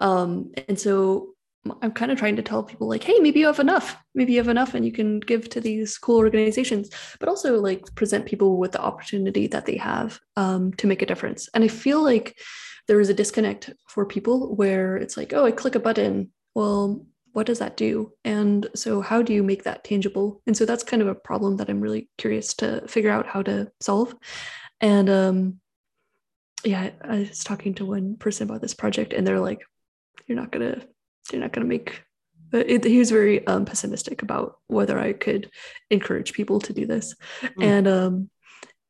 um and so i'm kind of trying to tell people like hey maybe you have enough maybe you have enough and you can give to these cool organizations but also like present people with the opportunity that they have um, to make a difference and i feel like there is a disconnect for people where it's like oh i click a button well, what does that do? And so, how do you make that tangible? And so, that's kind of a problem that I'm really curious to figure out how to solve. And um, yeah, I was talking to one person about this project, and they're like, "You're not gonna, you're not gonna make." It, he was very um, pessimistic about whether I could encourage people to do this, mm. and um,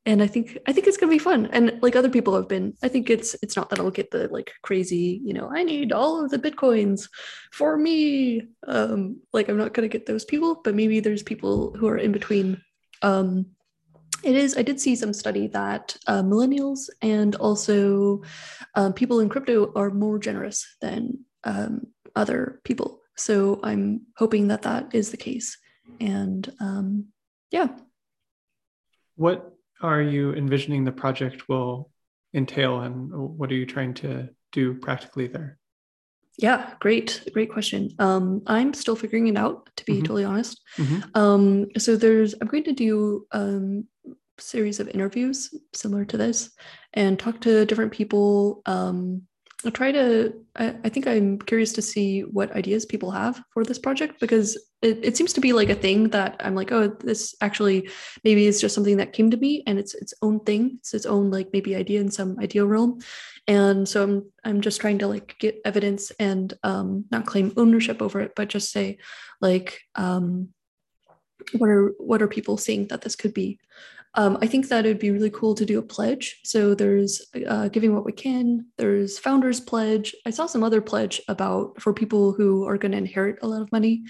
and I think I think it's gonna be fun. And like other people have been, I think it's it's not that I'll get the like crazy, you know, I need all of the bitcoins for me. Um, like I'm not gonna get those people, but maybe there's people who are in between. Um, it is. I did see some study that uh, millennials and also um, people in crypto are more generous than um, other people. So I'm hoping that that is the case. And um, yeah. What are you envisioning the project will entail and what are you trying to do practically there? Yeah, great, great question. Um, I'm still figuring it out, to be mm-hmm. totally honest. Mm-hmm. Um, so there's, I'm going to do um, series of interviews similar to this, and talk to different people. Um, I'll try to. I, I think I'm curious to see what ideas people have for this project because it, it seems to be like a thing that I'm like, oh, this actually maybe is just something that came to me and it's its own thing. It's its own like maybe idea in some ideal realm. And so I'm I'm just trying to like get evidence and um, not claim ownership over it, but just say like um, what are what are people seeing that this could be um, I think that it'd be really cool to do a pledge. So there's uh, giving what we can. There's founders pledge. I saw some other pledge about for people who are going to inherit a lot of money,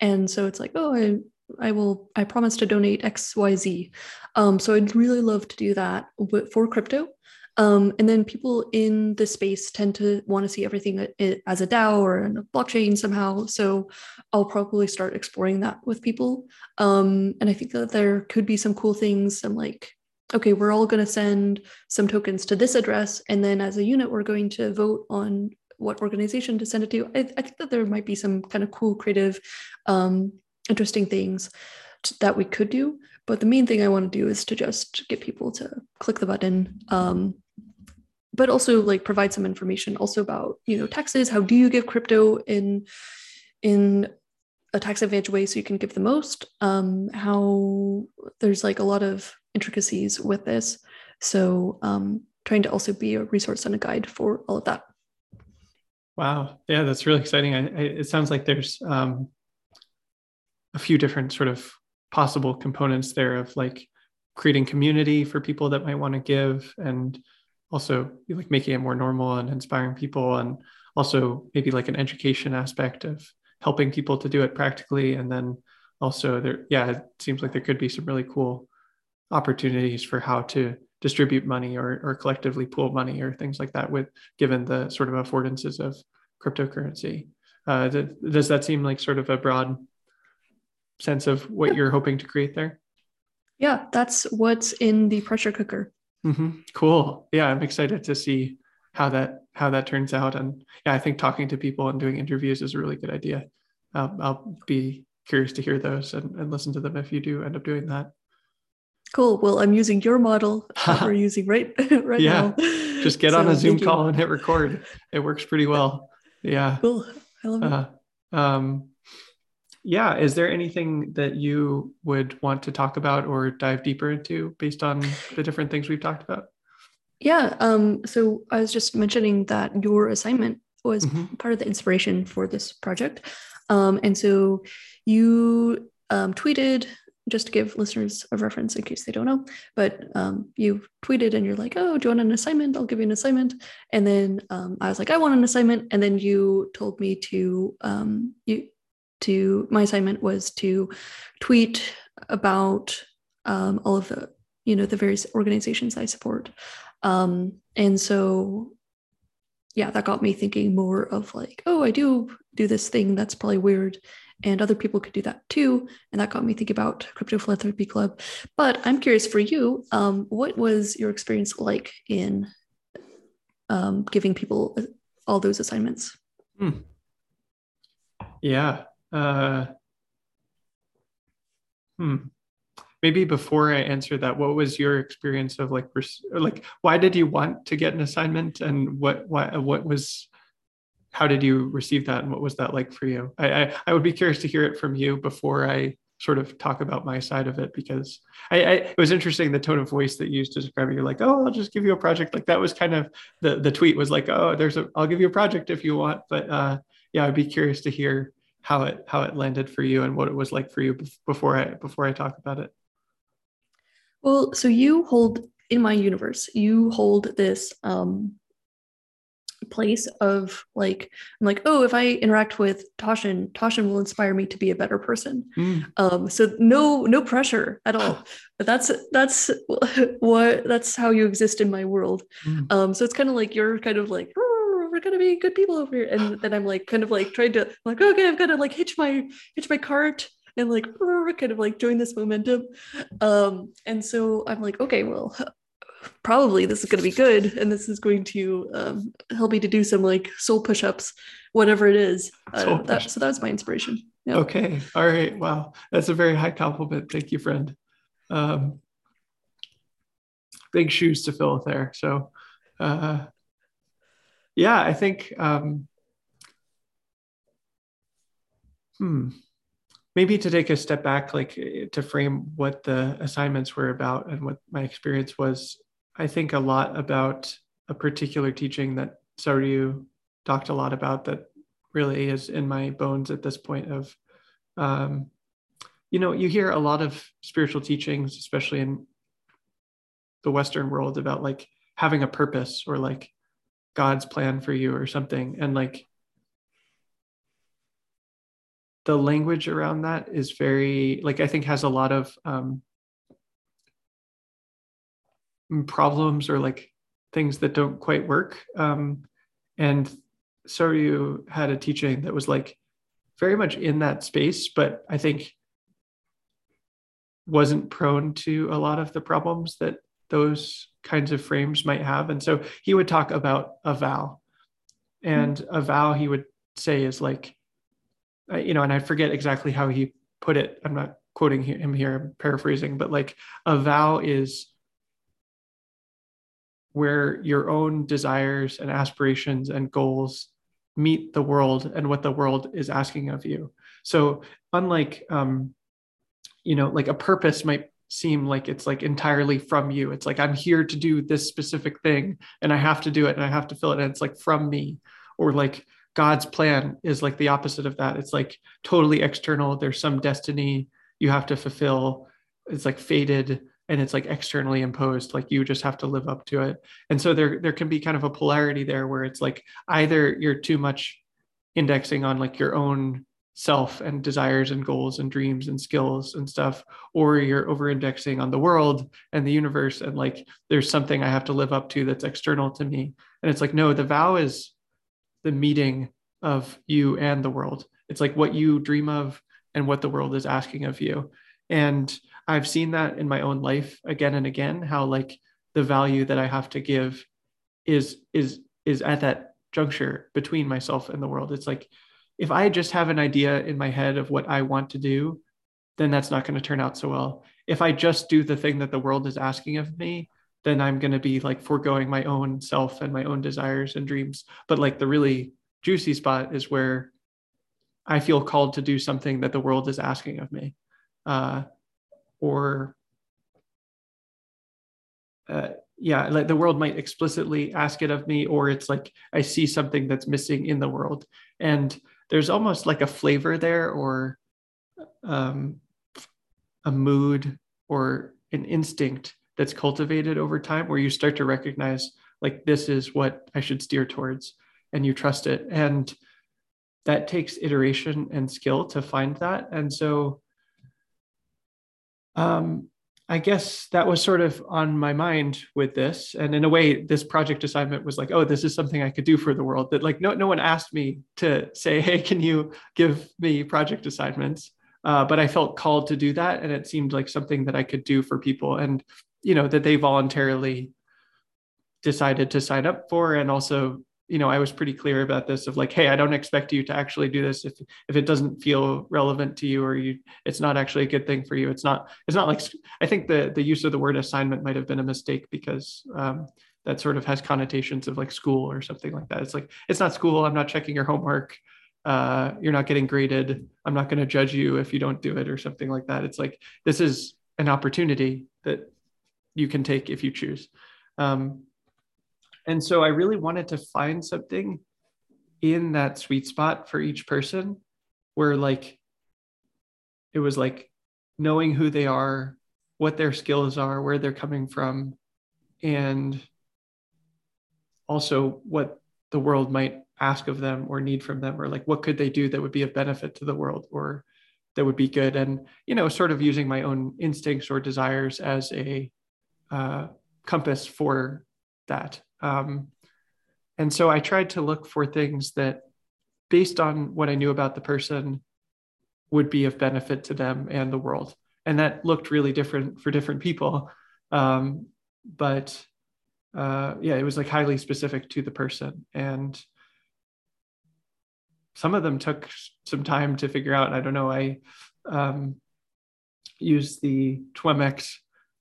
and so it's like, oh, I I will I promise to donate X Y Z. Um, so I'd really love to do that for crypto. Um, and then people in the space tend to want to see everything as a DAO or a blockchain somehow. So I'll probably start exploring that with people. Um, and I think that there could be some cool things. I'm like, okay, we're all going to send some tokens to this address. And then as a unit, we're going to vote on what organization to send it to. I, I think that there might be some kind of cool, creative, um, interesting things that we could do. But the main thing I want to do is to just get people to click the button, um, but also like provide some information also about you know taxes. How do you give crypto in in a tax advantage way so you can give the most? Um, how there's like a lot of intricacies with this. So um, trying to also be a resource and a guide for all of that. Wow, yeah, that's really exciting. I, I, it sounds like there's um, a few different sort of possible components there of like creating community for people that might want to give and also like making it more normal and inspiring people and also maybe like an education aspect of helping people to do it practically and then also there yeah it seems like there could be some really cool opportunities for how to distribute money or, or collectively pool money or things like that with given the sort of affordances of cryptocurrency. Uh, does that seem like sort of a broad sense of what you're hoping to create there? Yeah, that's what's in the pressure cooker. Mm-hmm. Cool. Yeah, I'm excited to see how that how that turns out. And yeah, I think talking to people and doing interviews is a really good idea. Um, I'll be curious to hear those and, and listen to them if you do end up doing that. Cool. Well, I'm using your model [laughs] that we're using right [laughs] right yeah. now. Just get so, on a Zoom call and hit record. It works pretty well. Yeah. Cool. I love it. Uh, um, yeah is there anything that you would want to talk about or dive deeper into based on the different things we've talked about? Yeah um, so i was just mentioning that your assignment was mm-hmm. part of the inspiration for this project. Um, and so you um, tweeted just to give listeners a reference in case they don't know but um, you tweeted and you're like oh do you want an assignment? I'll give you an assignment. And then um, i was like i want an assignment. And then you told me to um, you to my assignment was to tweet about um, all of the you know the various organizations I support, um, and so yeah, that got me thinking more of like, oh, I do do this thing that's probably weird, and other people could do that too, and that got me thinking about Crypto Philanthropy Club. But I'm curious for you, um, what was your experience like in um, giving people all those assignments? Hmm. Yeah, uh, hmm. Maybe before I answer that, what was your experience of like, like, why did you want to get an assignment, and what, what, what was, how did you receive that, and what was that like for you? I, I, I would be curious to hear it from you before I sort of talk about my side of it because I, I, it was interesting the tone of voice that you used to describe it. You're like, oh, I'll just give you a project. Like that was kind of the the tweet was like, oh, there's a I'll give you a project if you want. But uh, yeah, I'd be curious to hear how it how it landed for you and what it was like for you before I before I talk about it. Well, so you hold in my universe, you hold this um place of like I'm like, oh, if I interact with Tasshin, Tasshin will inspire me to be a better person. Mm. Um, so no, no pressure at all. [sighs] but that's that's [laughs] what that's how you exist in my world. Mm. Um, so it's kind of like you're kind of like, we're gonna be good people over here. And then I'm like kind of like trying to I'm like, okay, I've got to like hitch my hitch my cart and like [laughs] kind of like join this momentum. Um, and so I'm like, okay, well, [laughs] probably this is going to be good and this is going to um, help me to do some like soul push-ups whatever it is. Uh, that, so that's my inspiration. Yeah. okay. All right. Wow. That's a very high compliment. Thank you friend. Um, big shoes to fill there. So uh, yeah, I think um, hmm, maybe to take a step back, like to frame what the assignments were about and what my experience was, I think a lot about a particular teaching that Soryu talked a lot about that really is in my bones at this point of um, you know you hear a lot of spiritual teachings especially in the western world about like having a purpose or like god's plan for you or something. And like the language around that is very like i think has a lot of um, problems or like things that don't quite work. Um, and Soryu had a teaching that was like very much in that space, but I think wasn't prone to a lot of the problems that those kinds of frames might have. And so he would talk about a vow. And mm-hmm. a vow he would say is like, you know, and I forget exactly how he put it. I'm not quoting him here, I'm paraphrasing, but like a vow is where your own desires and aspirations and goals meet the world and what the world is asking of you. So unlike um, you know, like a purpose might seem like it's like entirely from you. It's like I'm here to do this specific thing and I have to do it and I have to fill it and it's like from me. Or like God's plan is like the opposite of that. It's like totally external. There's some destiny you have to fulfill. It's like fated and it's like externally imposed like you just have to live up to it and so there there can be kind of a polarity there where it's like either you're too much indexing on like your own self and desires and goals and dreams and skills and stuff or you're over indexing on the world and the universe and like there's something i have to live up to that's external to me. And it's like no the vow is the meeting of you and the world. It's like what you dream of and what the world is asking of you. And I've seen that in my own life again and again, how like the value that I have to give is is is at that juncture between myself and the world. It's like if I just have an idea in my head of what I want to do, then that's not going to turn out so well. If I just do the thing that the world is asking of me, then I'm going to be like foregoing my own self and my own desires and dreams. But like the really juicy spot is where I feel called to do something that the world is asking of me. Uh, or uh, yeah like the world might explicitly ask it of me or it's like i see something that's missing in the world and there's almost like a flavor there or um, a mood or an instinct that's cultivated over time where you start to recognize like this is what i should steer towards and you trust it. And that takes iteration and skill to find that. And so um, I guess that was sort of on my mind with this. And in a way, this project assignment was like, oh, this is something I could do for the world. That like no, no one asked me to say, hey, can you give me project assignments? Uh, but I felt called to do that. And it seemed like something that I could do for people and, you know, that they voluntarily decided to sign up for and also you know, I was pretty clear about this of like, hey, I don't expect you to actually do this if if it doesn't feel relevant to you or you it's not actually a good thing for you. It's not it's not like I think the the use of the word assignment might have been a mistake because um, that sort of has connotations of like school or something like that. It's like it's not school. I'm not checking your homework. Uh, you're not getting graded. I'm not going to judge you if you don't do it or something like that. It's like this is an opportunity that you can take if you choose. Um, and so I really wanted to find something in that sweet spot for each person where like it was like knowing who they are, what their skills are, where they're coming from, and also what the world might ask of them or need from them, or like what could they do that would be of benefit to the world or that would be good. And, you know, sort of using my own instincts or desires as a uh, compass for that. Um, and so I tried to look for things that, based on what I knew about the person, would be of benefit to them and the world. And that looked really different for different people. Um, but uh, yeah, it was like highly specific to the person. And some of them took some time to figure out. I don't know. I um, used the TWEMEX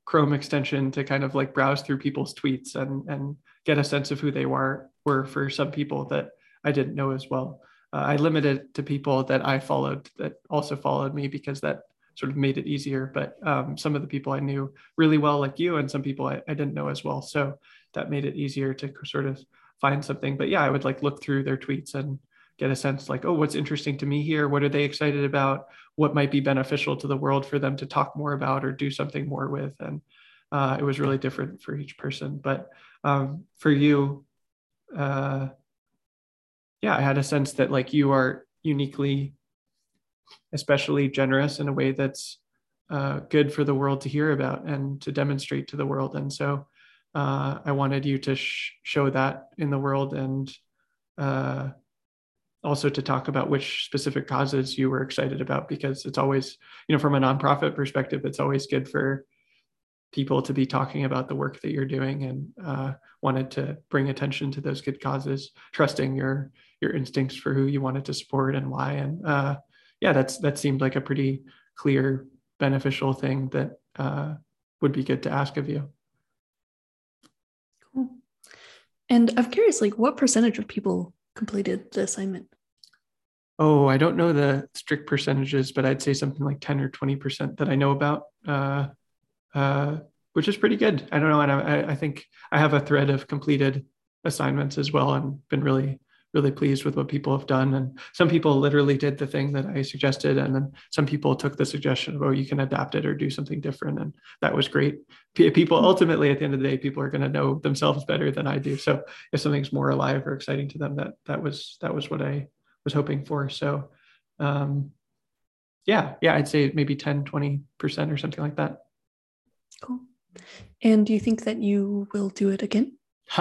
Chrome extension to kind of like browse through people's tweets and and get a sense of who they were were for some people that I didn't know as well. uh, I limited it to people that I followed that also followed me because that sort of made it easier. But um, some of the people I knew really well, like you, and some people I, I didn't know as well. So that made it easier to sort of find something. But yeah, I would like look through their tweets and get a sense like, oh, what's interesting to me here? What are they excited about? What might be beneficial to the world for them to talk more about or do something more with? And uh, it was really different for each person. But um, for you, uh, yeah, I had a sense that like you are uniquely, especially generous in a way that's uh, good for the world to hear about and to demonstrate to the world. And so uh, I wanted you to sh- show that in the world and uh, also to talk about which specific causes you were excited about because it's always, you know, from a nonprofit perspective, it's always good for people to be talking about the work that you're doing and uh, wanted to bring attention to those good causes, trusting your your instincts for who you wanted to support and why. And uh, yeah, that's that seemed like a pretty clear, beneficial thing that uh, would be good to ask of you. Cool. And I'm curious, like, what percentage of people completed the assignment? Oh, I don't know the strict percentages, but I'd say something like 10 or 20% that I know about. Uh, which is pretty good. I don't know, and I, I think I have a thread of completed assignments as well, and been really really pleased with what people have done. And some people literally did the thing that I suggested, and then some people took the suggestion of, oh, you can adapt it or do something different, and that was great. People ultimately, at the end of the day, people are going to know themselves better than I do. So if something's more alive or exciting to them, that that was that was what I was hoping for. So um, yeah, yeah, I'd say maybe 10, 20% or something like that. Cool. And do you think that you will do it again? [laughs]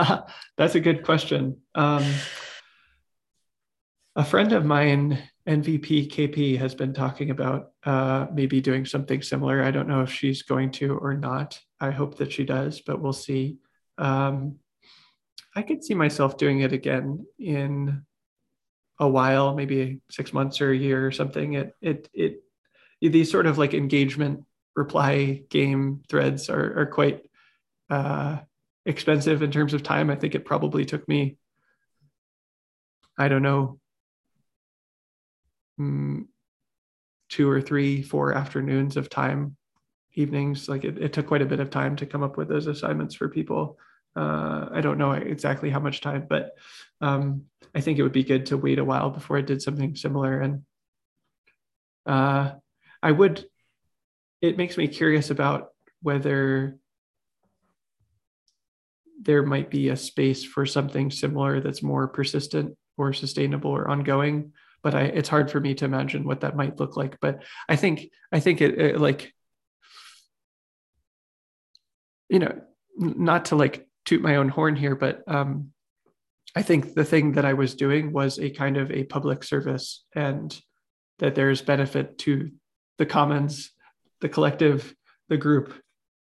That's a good question. Um, a friend of mine, NVP KP, has been talking about uh, maybe doing something similar. I don't know if she's going to or not. I hope that she does, but we'll see. Um, I could see myself doing it again in a while, maybe six months or a year or something. It it it these sort of like engagement reply game threads are, are quite uh, expensive in terms of time. I think it probably took me, I don't know, mm, two or three, four afternoons of time, evenings. Like it, it, took quite a bit of time to come up with those assignments for people. Uh, I don't know exactly how much time, but um, I think it would be good to wait a while before I did something similar. And uh, I would it makes me curious about whether there might be a space for something similar that's more persistent or sustainable or ongoing but I, it's hard for me to imagine what that might look like. But i think i think it, it like you know not to like toot my own horn here but um i think the thing that i was doing was a kind of a public service and that there's benefit to the commons the collective, the group,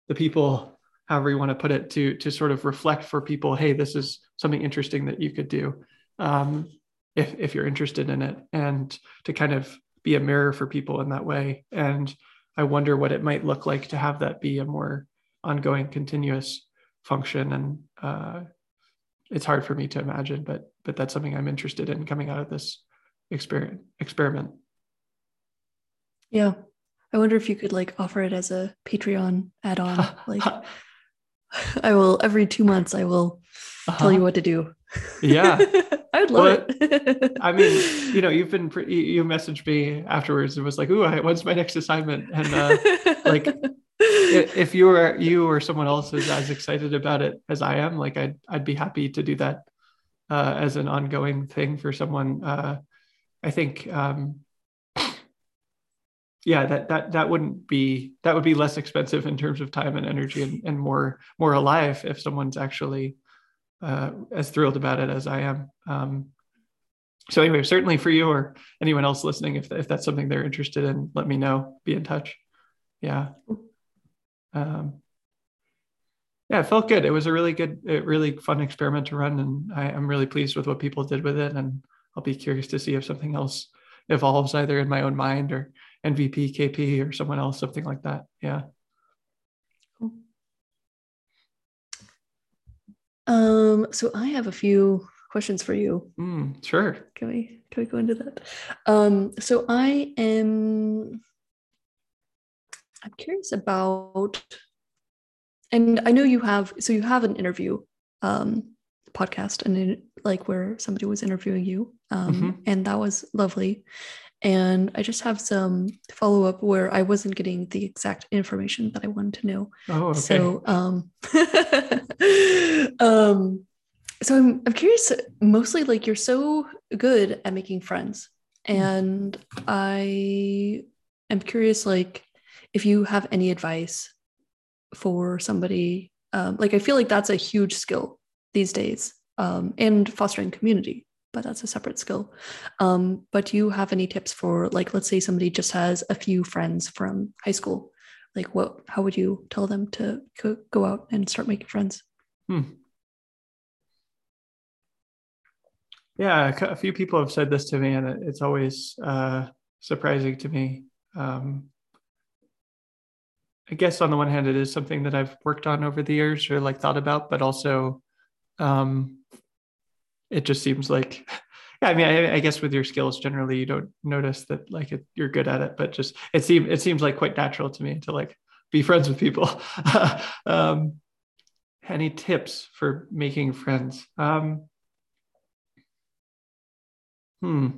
the people, however you want to put it, to to sort of reflect for people, hey, this is something interesting that you could do, um, if if you're interested in it, and to kind of be a mirror for people in that way. And I wonder what it might look like to have that be a more ongoing, continuous function. And uh, it's hard for me to imagine, but but that's something I'm interested in coming out of this experiment. Experiment. Yeah, I wonder if you could like offer it as a Patreon add-on. [laughs] like I will every two months I will uh-huh. tell you what to do. Yeah. [laughs] I would love well, it. [laughs] I mean, you know, you've been pretty, you messaged me afterwards. It was like, ooh, when's my next assignment? And uh, like, if you or you or someone else is as excited about it as I am, like I'd, I'd be happy to do that uh, as an ongoing thing for someone. Uh, I think, um, yeah, that that that wouldn't be that would be less expensive in terms of time and energy and, and more more alive if someone's actually uh, as thrilled about it as I am. Um, so anyway, certainly for you or anyone else listening, if if that's something they're interested in, let me know. Be in touch. Yeah. Um, yeah, it felt good. It was a really good, really fun experiment to run, and I, I'm really pleased with what people did with it. And I'll be curious to see if something else evolves either in my own mind or NVP, KP, or someone else, something like that. Yeah. Um, so I have a few questions for you. Mm, sure. Can we can we go into that? Um, so I am I'm curious about and I know you have so you have an interview um podcast and it, like where somebody was interviewing you um mm-hmm. and that was lovely and I just have some follow up where I wasn't getting the exact information that I wanted to know. Oh, okay. So, um, [laughs] um, so I'm, I'm curious. Mostly, like you're so good at making friends, hmm. and I am curious, like if you have any advice for somebody. Um, like I feel like that's a huge skill these days, um, and fostering community but that's a separate skill. Um, but do you have any tips for like, let's say somebody just has a few friends from high school, like what, how would you tell them to go out and start making friends? Hmm. Yeah, a few people have said this to me, and it's always uh, surprising to me. Um, I guess on the one hand, it is something that I've worked on over the years or like thought about, but also um, it just seems like [laughs] yeah, I mean, I, I, guess with your skills generally, you don't notice that like it, you're good at it, but just it seems it seems like quite natural to me to like be [laughs] friends with people. [laughs] um, any tips for making friends? Um, hmm.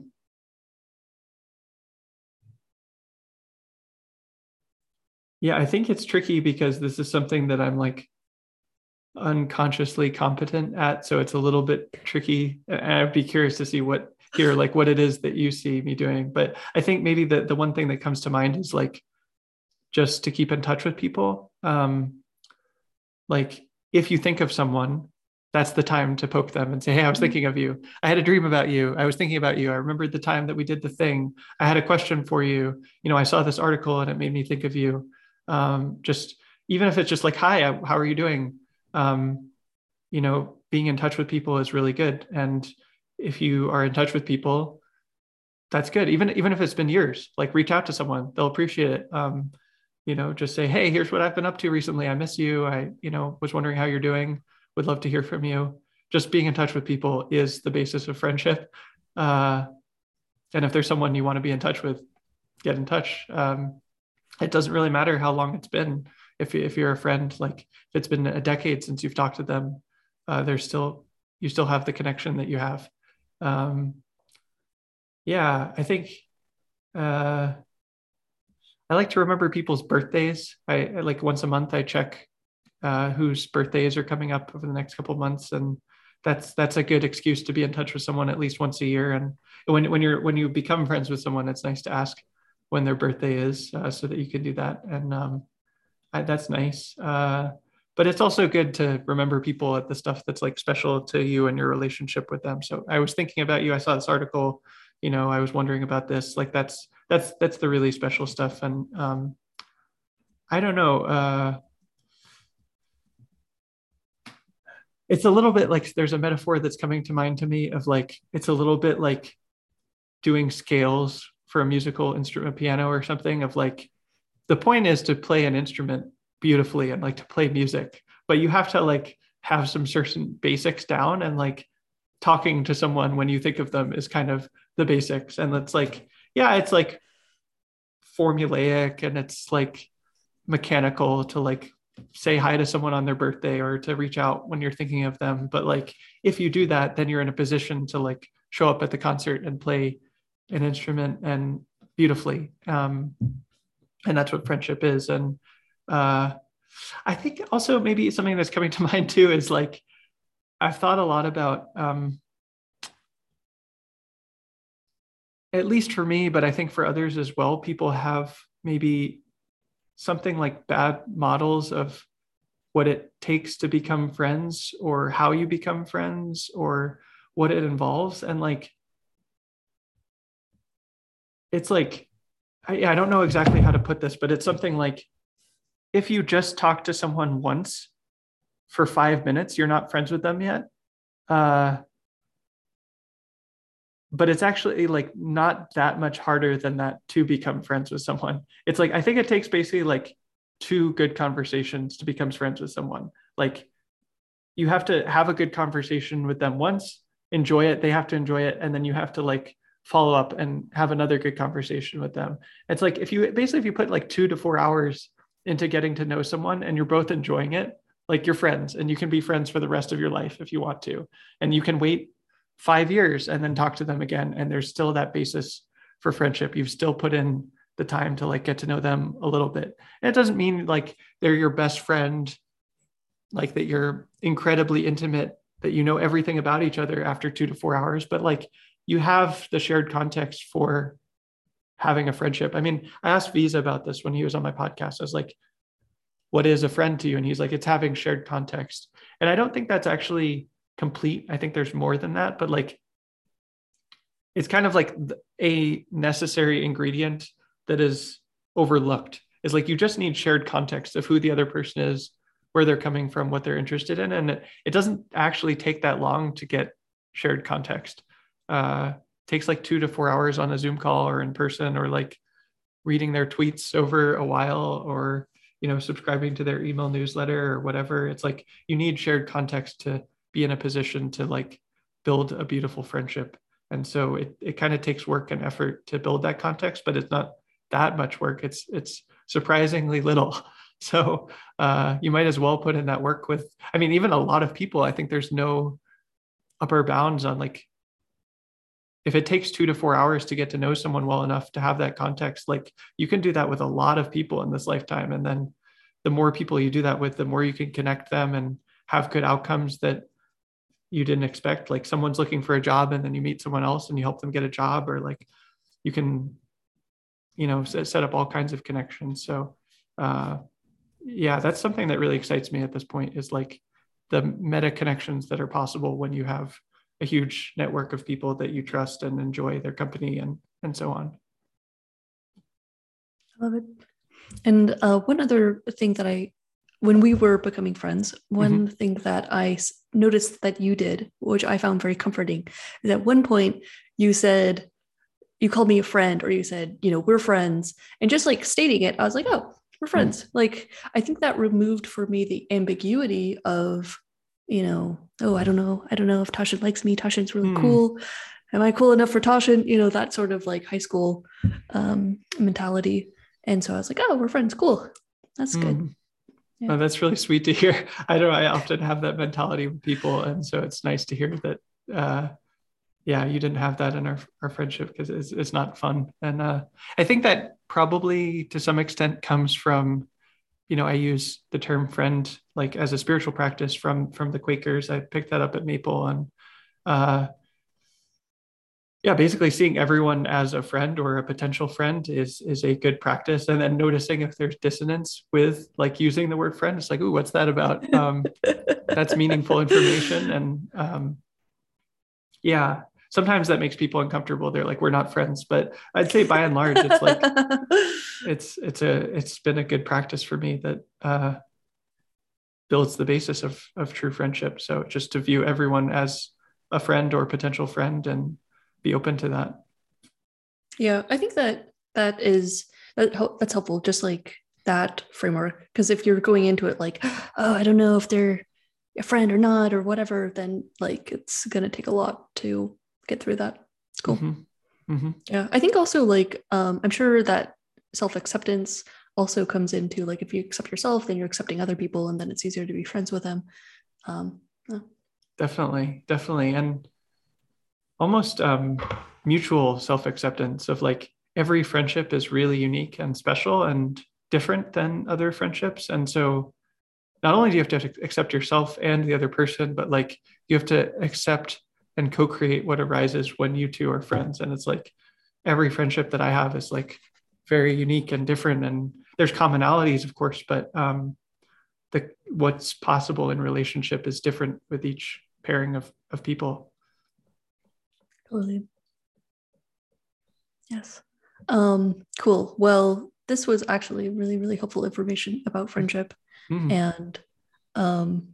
Yeah, I think it's tricky because this is something that I'm like unconsciously competent at so it's a little bit tricky. And i'd be curious to see what here like what it is that you see me doing. But i think maybe the, the one thing that comes to mind is like just to keep in touch with people. Um like if you think of someone that's the time to poke them and say hey i was mm-hmm. thinking of you. I had a dream about you. I was thinking about you. I remembered the time that we did the thing. I had a question for you. You know i saw this article and it made me think of you. Um, just even if it's just like hi how are you doing um, you know, being in touch with people is really good. And if you are in touch with people, that's good. Even even if it's been years, like reach out to someone, they'll appreciate it. Um, you know, just say, hey, here's what I've been up to recently. I miss you. I, you know, was wondering how you're doing. Would love to hear from you. Just being in touch with people is the basis of friendship. Uh, and if there's someone you want to be in touch with, get in touch. Um, it doesn't really matter how long it's been if if you're a friend, like if it's been a decade since you've talked to them, uh, there's still you still have the connection that you have. Um, yeah, I think uh, I like to remember people's birthdays. I, like once a month I check uh, whose birthdays are coming up over the next couple months, and that's that's a good excuse to be in touch with someone at least once a year. And when when you're when you become friends with someone, it's nice to ask when their birthday is uh, so that you can do that. And um, that's nice. Uh, but it's also good to remember people at the stuff that's like special to you and your relationship with them. So I was thinking about you. I saw this article. You know, I was wondering about this. Like that's that's that's the really special stuff. And um, I don't know. Uh, it's a little bit like there's a metaphor that's coming to mind to me of like it's a little bit like doing scales for a musical instrument piano or something of like the point is to play an instrument beautifully and like to play music but you have to like have some certain basics down and like talking to someone when you think of them is kind of the basics and it's like yeah it's like formulaic and it's like mechanical to like say hi to someone on their birthday or to reach out when you're thinking of them but like if you do that then you're in a position to like show up at the concert and play an instrument and beautifully um, and that's what friendship is. And uh, i think also maybe something that's coming to [laughs] mind too is like i've thought a lot about um, at least for me but i think for others as well people have maybe something like bad models of what it takes to become friends or how you become friends or what it involves. And like it's like I, I don't know exactly how to put this, but it's something like if you just talk to someone once for five minutes, you're not friends with them yet. Uh, but it's actually like not that much harder than that to become friends with someone. It's like I think it takes basically like two good conversations to become friends with someone. Like you have to have a good conversation with them once, enjoy it they have to enjoy it and then you have to like follow up and have another good conversation with them. It's like if you basically if you put like two to four hours into getting to know someone and you're both enjoying it like you're friends and you can be friends for the rest of your life if you want to. And you can wait five years and then talk to them again and there's still that basis for friendship. You've still put in the time to like get to know them a little bit. And it doesn't mean like they're your best friend like that you're incredibly intimate that you know everything about each other after two to four hours but like you have the shared context for having a friendship. I mean i asked visa about this when he was on my podcast. I was like what is a friend to you? And he's like it's having shared context. And i don't think that's actually complete. I think there's more than that but like it's kind of like a necessary ingredient that is overlooked. Is like you just need shared context of who the other person is where they're coming from what they're interested in. And it doesn't actually take that long to get shared context uh takes like two to four hours on a zoom call or in person or like reading their tweets over a while or you know subscribing to their email newsletter or whatever. It's like you need shared context to be in a position to like build a beautiful friendship. And so it, it kind of takes work and effort to build that context but it's not that much work. It's it's surprisingly little. [laughs] So uh, you might as well put in that work with i mean even a lot of people i think there's no upper bounds on like if it takes two to four hours to get to know someone well enough to have that context like you can do that with a lot of people in this lifetime. And then the more people you do that with the more you can connect them and have good outcomes that you didn't expect. Like someone's looking for a job and then you meet someone else and you help them get a job or like you can you know set up all kinds of connections. So uh yeah that's something that really excites me at this point is like the meta connections that are possible when you have a huge network of people that you trust and enjoy their company and and so on I love it and uh, one other thing that i when we were becoming friends one mm-hmm. thing that i noticed that you did which i found very comforting is at one point you said you called me a friend or you said you know we're friends and just like stating it i was like oh we're friends mm. like i think that removed for me the ambiguity of you know oh i don't know. I don't know if Tasshin likes me. Tasshin's really mm. cool. Am i cool enough for Tasshin you know that sort of like high school um, mentality. And so i was like oh we're friends. Cool. That's mm. good. Yeah. oh, that's really sweet to hear. [laughs] I know i often have that mentality with people and so it's nice to hear that uh, yeah, you didn't have that in our, our friendship because it's, it's not fun. And uh, I think that probably to some extent comes from, you know, I use the term friend like as a spiritual practice from from the Quakers. I picked that up at Maple and uh, yeah, basically seeing everyone as a friend or a potential friend is is a good practice. And then noticing if there's dissonance with like using the word friend, it's like, ooh, what's that about? Um, [laughs] that's meaningful information. And um, yeah, sometimes that makes people uncomfortable. They're like we're not friends. But i'd say by and large it's like [laughs] it's it's a it's been a good practice for me that uh builds the basis of of true friendship. So just to view everyone as a friend or potential friend and be open to that. Yeah i think that that is that, that's helpful just like that framework. Because if you're going into it like [gasps] oh i don't know if they're a friend or not or whatever then like it's going to take a lot to get through that. It's cool. Mm-hmm. Mm-hmm. Yeah. I think also like um, I'm sure that self-acceptance also comes into like if you accept yourself, then you're accepting other people and then it's easier to be friends with them. Um, yeah. Definitely, definitely. And almost um, mutual self-acceptance of like every friendship is really unique and special and different than other friendships. And so not only do you have to accept yourself and the other person, but like you have to accept and co-create what arises when you two are friends. And it's like every friendship that i have is like very unique and different. And there's commonalities of course but um the what's possible in relationship is different with each pairing of of people. Totally. Yes. Um cool. Well this was actually really really helpful information about friendship. Mm-hmm. and um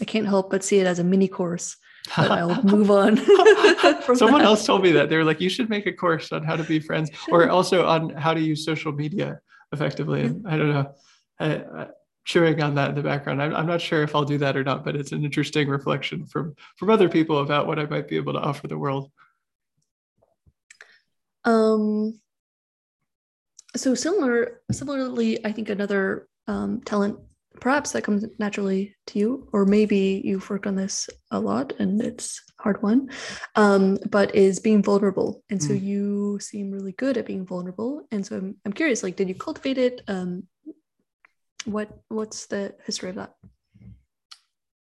i can't help but see it as a mini course I'll move on. [laughs] Someone that. else told me that they were like, you should make a course on how to be friends, or also on how to use social media effectively. And I don't know. I, I, chewing on that in the background. I'm, I'm not sure if I'll do that or not, but it's an interesting reflection from from other people about what I might be able to offer the world. Um. So similar, similarly, I think another um, talent perhaps that comes naturally to you, or maybe you've worked on this a lot and it's hard one, um, but is being vulnerable. And so mm. you seem really good at being vulnerable. And so I'm, I'm curious, like, did you cultivate it? Um, what what's the history of that?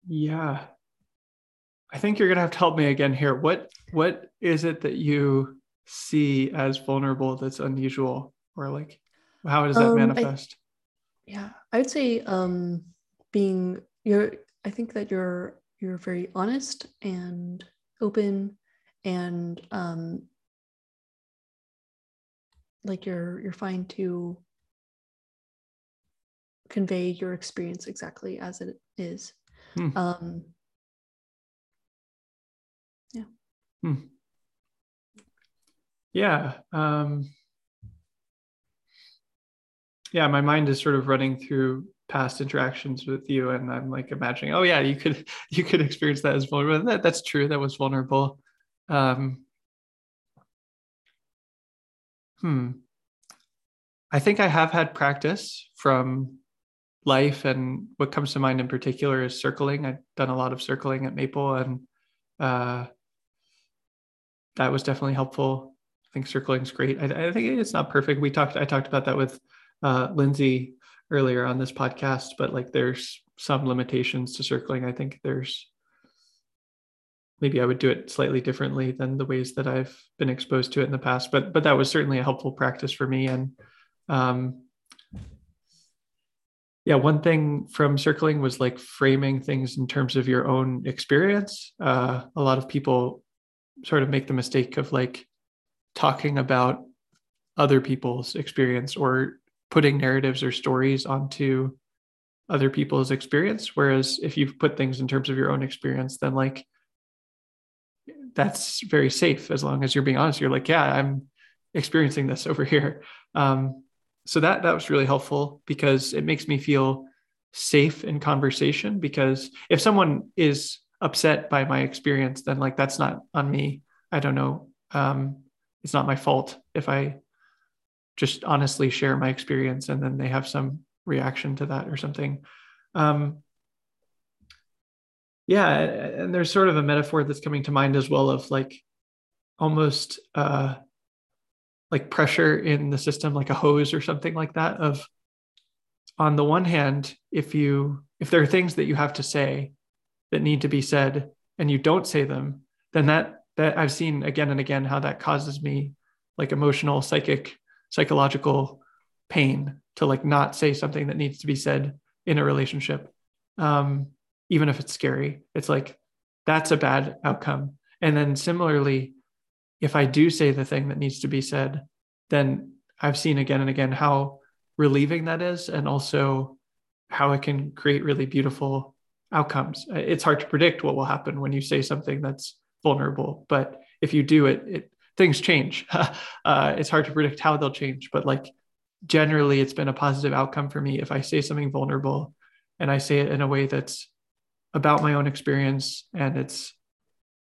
Yeah, I think you're gonna have to help me again here. What what is it that you see as vulnerable that's unusual, or like how does that um, manifest? Yeah i would say um being you're i think that you're you're very honest and open and um like you're you're fine to convey your experience exactly as it is hmm. um yeah hmm. yeah um yeah, my mind is sort of running through past interactions with you, and I'm like imagining, oh yeah, you could [laughs] you could experience that as vulnerable. That, that's true. That was vulnerable. Um, hmm. I think I have had practice from life, and what comes to mind in particular is circling. I've done a lot of circling at Maple, and uh, that was definitely helpful. I think circling is great. I, I, think it's not perfect. We talked. I talked about that with uh, Lindsay earlier on this podcast, but like there's some limitations to circling. I think there's maybe I would do it slightly differently than the ways that I've been exposed to it in the past. But but that was certainly a helpful practice for me. And um, yeah, one thing from circling was like framing things in terms of your own experience. Uh, a lot of people sort of make the mistake of like talking about other people's experience or putting narratives or stories onto other people's experience. Whereas if you've put things in terms of your own experience then like that's very safe as long as you're being honest. You're like yeah i'm experiencing this over here. Um, so that that was really helpful because it makes me feel safe in conversation because if someone is upset by my experience then like that's not on me. I don't know. Um, it's not my fault if i just honestly share my experience and then they have some reaction to that or something. Um, yeah and there's sort of a metaphor that's coming to mind as well of like almost uh, like pressure in the system like a hose or something like that of on the one hand if you if there are things that you have to say that need to be said and you don't say them then that that i've seen again and again how that causes me like emotional psychic psychological pain to like not say something that needs to be said in a relationship um, even if it's scary. It's like that's a bad outcome. And then similarly if i do say the thing that needs to be said then i've seen again and again how relieving that is and also how it can create really beautiful outcomes. It's hard to predict what will happen when you say something that's vulnerable but if you do it it things change. [laughs] uh, it's hard to predict how they'll change, but like generally, it's been a positive outcome for me if I say something vulnerable and I say it in a way that's about my own experience and it's,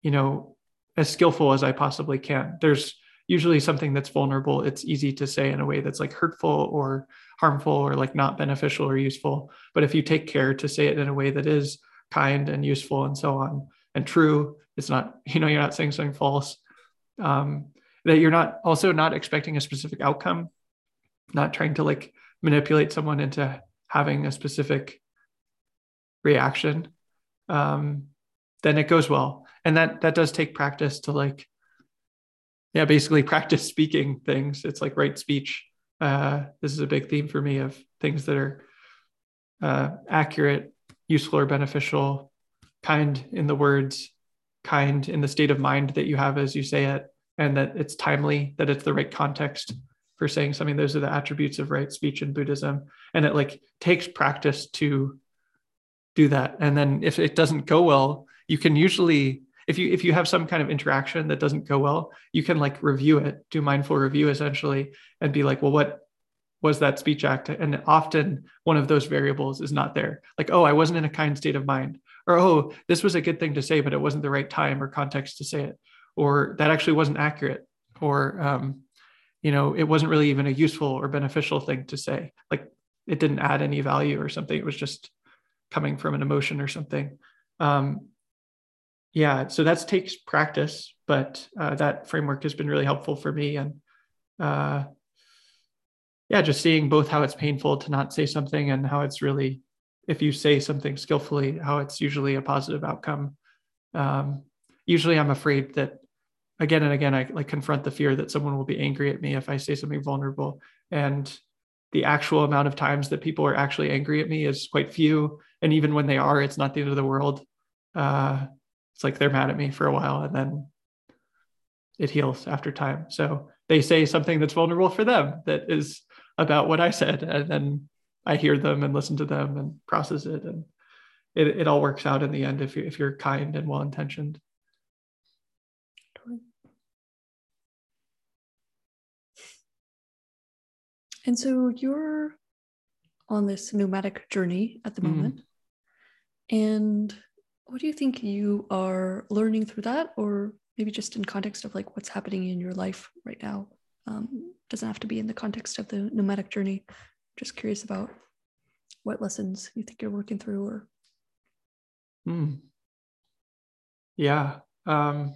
you know, as skillful as I possibly can. There's usually something that's vulnerable. It's easy to say in a way that's like hurtful or harmful or like not beneficial or useful. But if you take care to say it in a way that is kind and useful and so on and true, it's not, [laughs] you know, you're not saying something false um, that you're not also not expecting a specific outcome not trying to like manipulate someone into having a specific reaction um, then it goes well. And that that does take practice to like yeah basically [laughs] practice speaking things. It's like right speech. Uh, this is a big theme for me of things that are uh, accurate useful or beneficial kind in the words kind in the state of mind that you have as you say it and that it's timely that it's the right context for saying something. Those are the attributes of right speech in buddhism. And it like takes practice to do that. And then if it doesn't go well you can usually if you if you have some kind of interaction that doesn't go well you can like review it do mindful review essentially and be like well what was that speech act? And often one of those variables is not there. Like oh i wasn't in a kind state of mind or oh this was a good thing to say but it wasn't the right time or context to say it or that actually wasn't accurate or um, you know it wasn't really even a useful or beneficial thing to say. Like it didn't add any value or something. It was just coming from an emotion or something. Um, yeah so that takes practice but uh, that framework has been really helpful for me. And uh, yeah just seeing both how it's painful to not say something and how it's really if you say something skillfully how it's usually a positive outcome. Um, usually i'm afraid that again and again i like confront the fear that someone will be angry at me if i say something vulnerable. And the actual amount of times that people are actually angry at me is quite few. And even when they are it's not the end of the world. Uh, it's like they're mad at me for a while and then it heals after time. So they say something that's vulnerable for them that is about what i said. And then i hear them and listen to them and process it and it, it all works out in the end if, you, if you're kind and well intentioned And so you're on this nomadic journey at the mm. moment. And what do you think you are learning through that, or maybe just in context of like what's happening in your life right now? Um, doesn't have to be in the context of the nomadic journey. Just curious about what lessons you think you're working through, or. Mm. Yeah. Um,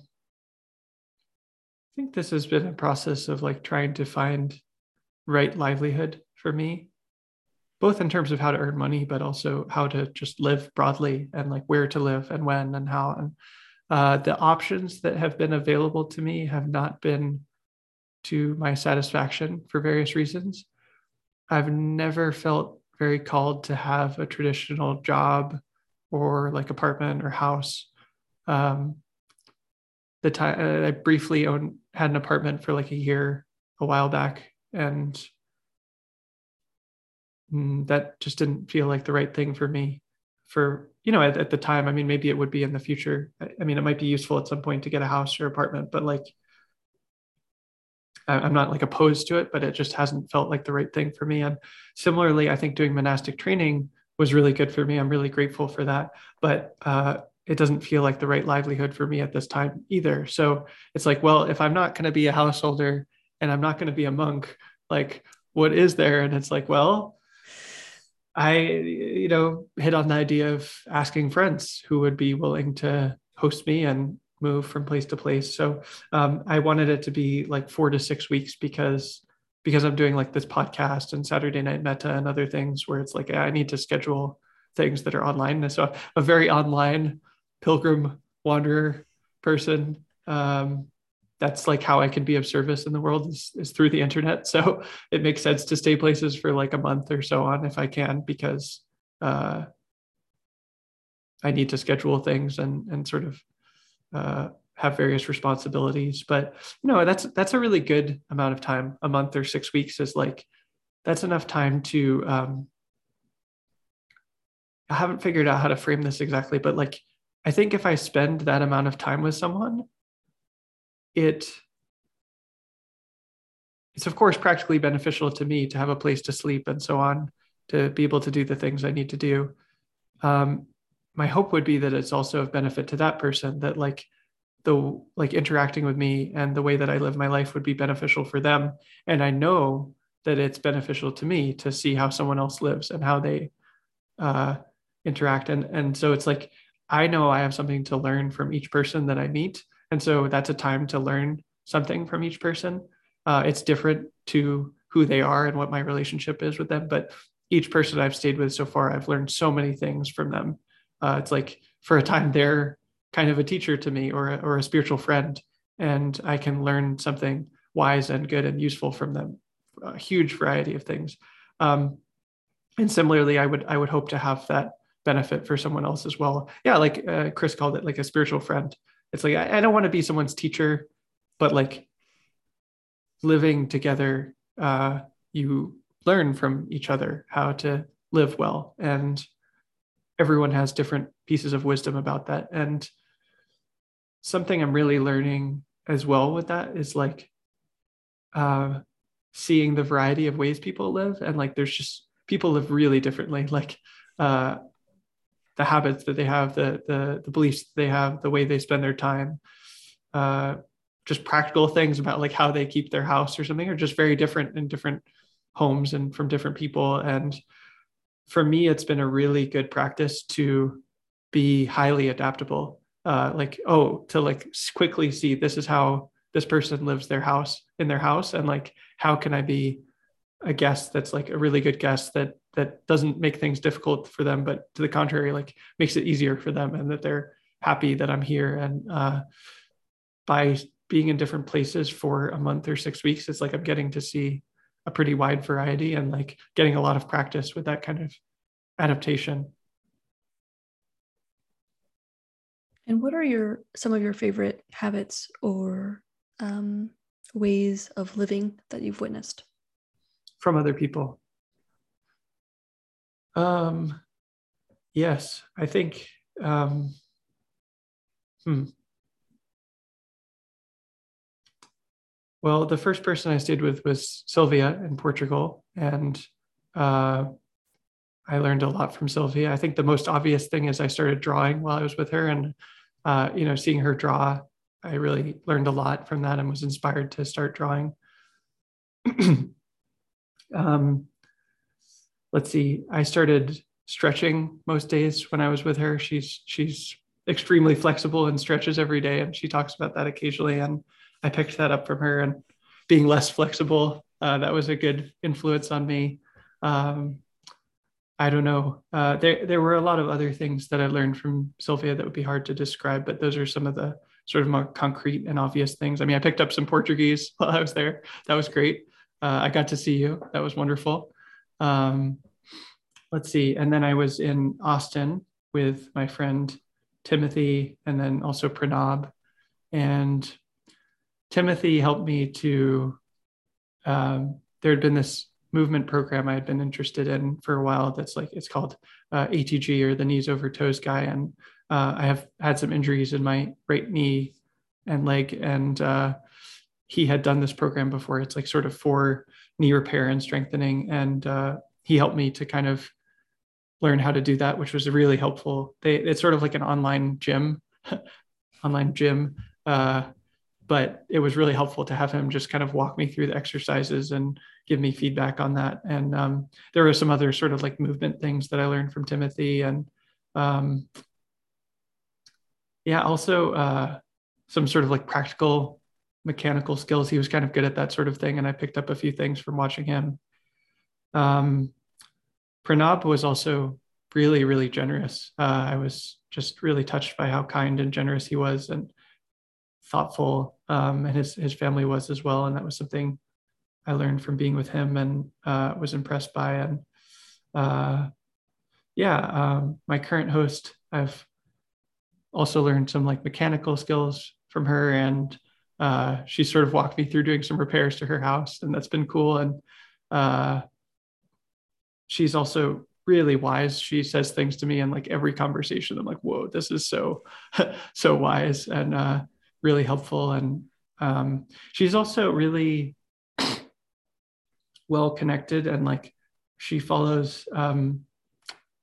I think this has been a process of like trying to find right livelihood for me both in terms of how to earn money but also how to just live broadly and like where to live and when and how and uh, the options that have been available to me have not been to my satisfaction for various reasons i've never felt very called to have a traditional job or like apartment or house. Um, the time uh, i briefly owned had an apartment for like a year a while back and mm, that just didn't feel like the right thing for me for you know at, at, the time. I mean maybe it would be in the future. I, I, mean it might be useful at some point to get a house or apartment but like i'm not like opposed to it but it just hasn't felt like the right thing for me and similarly i think doing monastic training was really good for me i'm really grateful for that but uh, it doesn't feel like the right livelihood for me at this time either so it's like well if i'm not going to be a householder and I'm not going to be a monk. Like, what is there? And it's like, well, I, you know, hit on the idea of asking friends who would be willing to host me and move from place to place. So um, I wanted it to be like four to six weeks because because I'm doing like this podcast and Saturday Night Meta and other things where it's like I need to schedule things that are online. So a very online pilgrim wanderer person um, that's like how I can be of service in the world is, is through the internet. So it makes sense to stay places for like a month or so on if I can, because uh, I need to schedule things and and sort of uh, have various responsibilities. But you know, that's that's a really good amount of time. A month or six weeks is like that's enough time to. Um, I haven't figured out how to frame this exactly, but like I think if I spend that amount of time with someone, it it's of course practically beneficial to me to have a place to sleep and so on to be able to do the things i need to do um, my hope would be that it's also of benefit to that person that like the like interacting with me and the way that i live my life would be beneficial for them and i know that it's beneficial to me to see how someone else lives and how they uh, interact and and so it's like i know i have something to learn from each person that i meet and so that's a time to learn something from each person. Uh, it's different to who they are and what my relationship is with them. But each person I've stayed with so far, I've learned so many things from them. Uh, it's like for a time they're kind of a teacher to me or a, or a spiritual friend, and I can learn something wise and good and useful from them. A huge variety of things. Um, and similarly, I would I would hope to have that benefit for someone else as well. Yeah, like uh, Chris called it, like a spiritual friend it's like I, I don't want to be someone's teacher, but like living together, uh, you learn from each other how to live well, and everyone has different pieces of wisdom about that. And something I'm really learning as well with that is like uh, seeing the variety of ways people live. And like there's just people live really differently. Like uh the habits that they have the the the beliefs they have the way they spend their time uh just practical things about like how they keep their house or something are just very different in different homes and from different people. And for me it's been a really good practice to be highly adaptable uh like oh to like quickly see this is how this person lives their house in their house and like how can i be a guest that's like a really good guest that that doesn't make things difficult for them but to the contrary like makes it easier for them and that they're happy that i'm here and uh by being in different places for a month or six weeks it's like i'm getting to see a pretty wide variety and like getting a lot of practice with that kind of adaptation. And what are your some of your favorite habits or um, ways of living that you've witnessed? From other people. Um yes i think um hmm Well, the first person I stayed with was Sylvia in Portugal, and uh, I learned a lot from Sylvia. I think the most obvious thing is I started drawing while I was with her, and uh, you know, seeing her draw, I really learned a lot from that and was inspired to start drawing. [clears throat] um, let's see, I started stretching most days when I was with her. She's she's extremely flexible and stretches every day, and she talks about that occasionally. And I picked that up from her and being less flexible. Uh, that was a good influence on me. Um, I don't know. Uh, there, there were a lot of other things that I learned from Sylvia that would be hard to describe, but those are some of the sort of more concrete and obvious things. I mean, I picked up some Portuguese [laughs] while I was there. That was great. Uh, I got to see you. That was wonderful. Um, let's see. And then I was in Austin with my friend Timothy and then also Pranab. And Timothy helped me to, um, there had been this movement program I had been interested in for a while. That's like, it's called uh, ATG or the knees over toes guy. And uh, I have had some injuries in my right knee and leg. And uh, he had done this program before. It's like sort of for knee repair and strengthening. And uh, he helped me to kind of learn how to do that, which was really helpful. They, it's sort of like an online gym, [laughs] online gym uh, but it was really helpful to have him just kind of walk me through the exercises and give me feedback on that. And um, there were some other sort of like movement things that I learned from Timothy, and um, yeah, also uh, some sort of like practical mechanical skills. He was kind of good at that sort of thing, and I picked up a few things from watching him. Um, Pranab was also really, really generous. Uh, I was just really touched by how kind and generous he was, and thoughtful, um, and his his family was as well. And that was something I learned from being with him and uh, was impressed by. And uh, yeah, um, my current host, I've also learned some like mechanical skills from her, and uh, she sort of walked me through doing some repairs to her house, and that's been cool. And uh, she's also really wise. She says things to me in like every conversation. I'm like, whoa, this is so, [laughs] so wise. And uh, really helpful. And um, she's also really [coughs] well connected and like she follows um,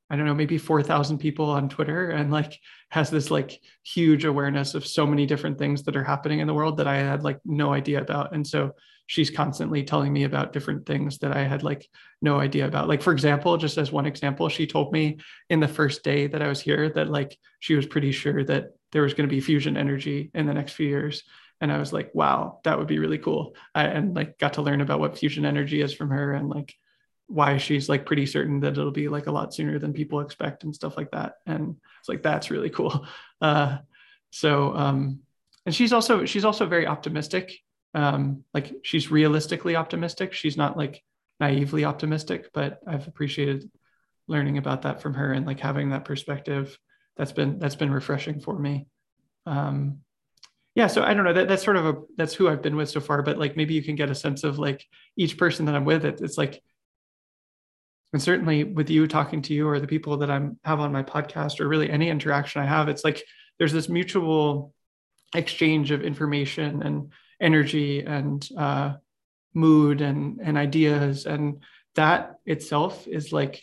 I don't know, maybe 4,000 people on Twitter and like has this like huge awareness of so many different things that are happening in the world that I had like no idea about. And so she's constantly telling me about different things that I had like no idea about. Like, for example, just as one example, she told me in the first day that I was here that like she was pretty sure that there was going to be fusion energy in the next few years. And I was like, wow, that would be really cool. I, and like got to learn about what fusion energy is from her and like why she's like pretty certain that it'll be like a lot sooner than people expect and stuff like that. And it's like, that's really cool. [laughs] Uh, so, um, and she's also, she's also very optimistic. Um, like she's realistically optimistic. She's not like naively optimistic, but I've appreciated learning about that from her and like having that perspective. That's been, that's been refreshing for me. Um, yeah so i don't know that, that's sort of a that's who i've been with so far but like maybe you can get a sense of like each person that i'm with it, it's like and certainly with you talking to you or the people that i'm have on my podcast or really any interaction i have it's like there's this mutual exchange of information and energy and uh, mood and and ideas and that itself is like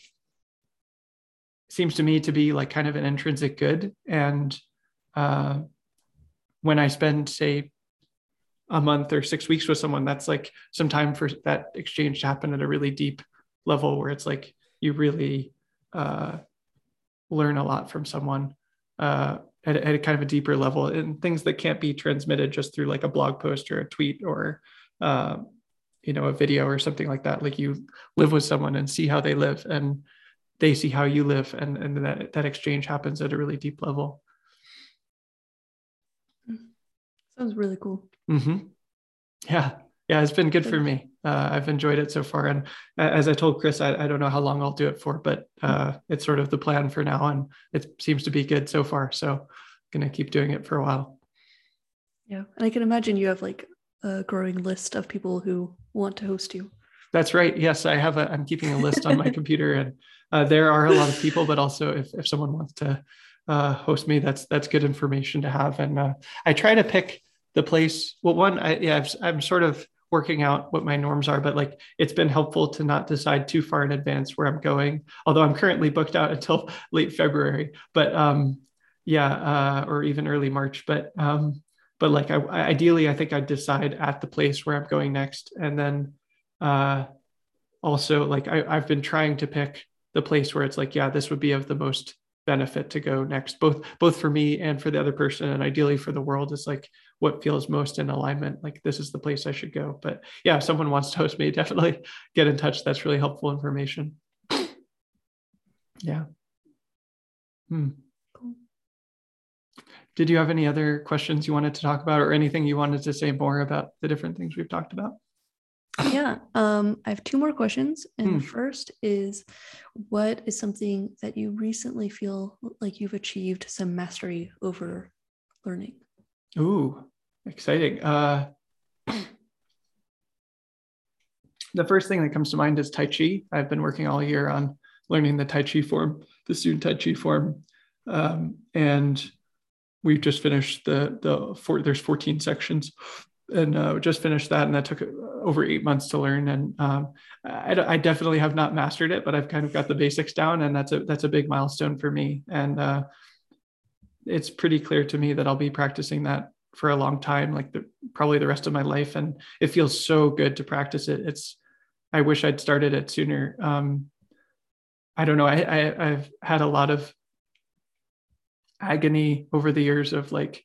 seems to me to be like kind of an intrinsic good. And uh, when i spend say a month or six weeks with someone that's like some time for that exchange to happen at a really deep level where it's like you really uh, learn a lot from someone uh, at, at, a kind of a deeper level. And things that can't be transmitted just through like a blog post or a tweet or uh, you know a video or something like that. Like you live with someone and see how they live. And they see how you live and and that that exchange happens at a really deep level. Sounds really cool. Mm-hmm. yeah. Yeah it's been good for me. Uh, i've enjoyed it so far. And as i told chris I, I don't know how long i'll do it for but uh, mm-hmm. it's sort of the plan for now and it seems to be good so far. So i'm gonna keep doing it for a while. Yeah. And i can imagine you have like a growing list of people who want to host you. That's right. Yes, I have a. I'm keeping a list on my [laughs] computer, and uh, there are a lot of people. But also, if if someone wants to uh, host me, that's that's good information to have. And uh, I try to pick the place. Well, one, I, yeah, I've, I'm sort of working out what my norms are, but like it's been helpful to not decide too far in advance where I'm going. Although I'm currently booked out until [laughs] late February, but um, yeah, uh, or even early March. But um, but like I, ideally i think i'd decide at the place where i'm going next and then uh also like I, i've been trying to pick the place where it's like yeah this would be of the most benefit to go next both both for me and for the other person. And ideally for the world is like what feels most in alignment like this is the place i should go. But yeah if someone wants to host me [laughs] definitely get in touch. That's really helpful information. Yeah. Hmm. Did you have any other questions you wanted to talk about or anything you wanted to say more about the different things we've talked about? Yeah, um, I have two more questions. And hmm. first is what is something that you recently feel like you've achieved some mastery over learning? Ooh, exciting. Uh, the first thing that comes to mind is Tai Chi. I've been working all year on learning the Tai Chi form, the student Tai Chi form. Um, and we've just finished the the four, there's 14 sections and uh, just finished that and that took over eight months to learn and um, I, I, definitely have not mastered it but i've kind of got the basics down and that's a that's a big milestone for me and uh, it's pretty clear to me that i'll be practicing that for a long time like the, probably the rest of my life and it feels so good to practice it. It's i wish i'd started it sooner. Um, i don't know I, I i've had a lot of agony over the years of like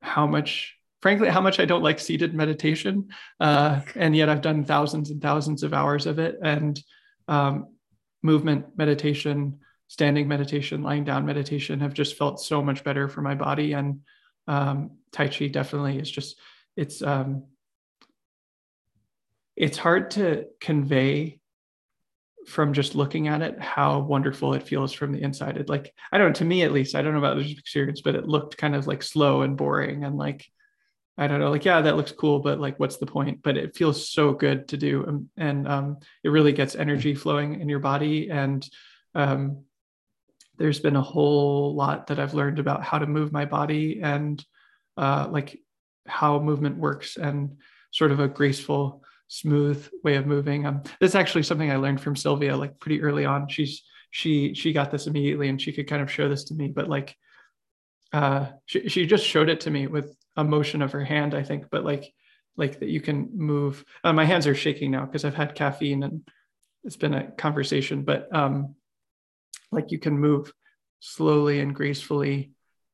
how much frankly how much i don't like seated meditation uh, and yet i've done thousands and thousands of hours of it. And um, movement meditation standing meditation lying down meditation have just felt so much better for my body. And um, tai chi definitely is just it's um, it's hard to convey from just looking at it how wonderful it feels from the inside. It like i don't know to me at least i don't know about this experience but it looked kind of like slow and boring and like i don't know like yeah that looks cool but like what's the point but it feels so good to do and, and um, it really gets energy flowing in your body and um, there's been a whole lot that i've learned about how to move my body and uh, like how movement works and sort of a graceful smooth way of moving. Um, this is actually something I learned from Sylvia like pretty early on. She's she she got this immediately and she could kind of show this to me, but like uh, she she just showed it to me with a motion of her hand, I think, but like like that you can move. Uh, my hands are shaking now because I've had caffeine and it's been a conversation, but um, like you can move slowly and gracefully,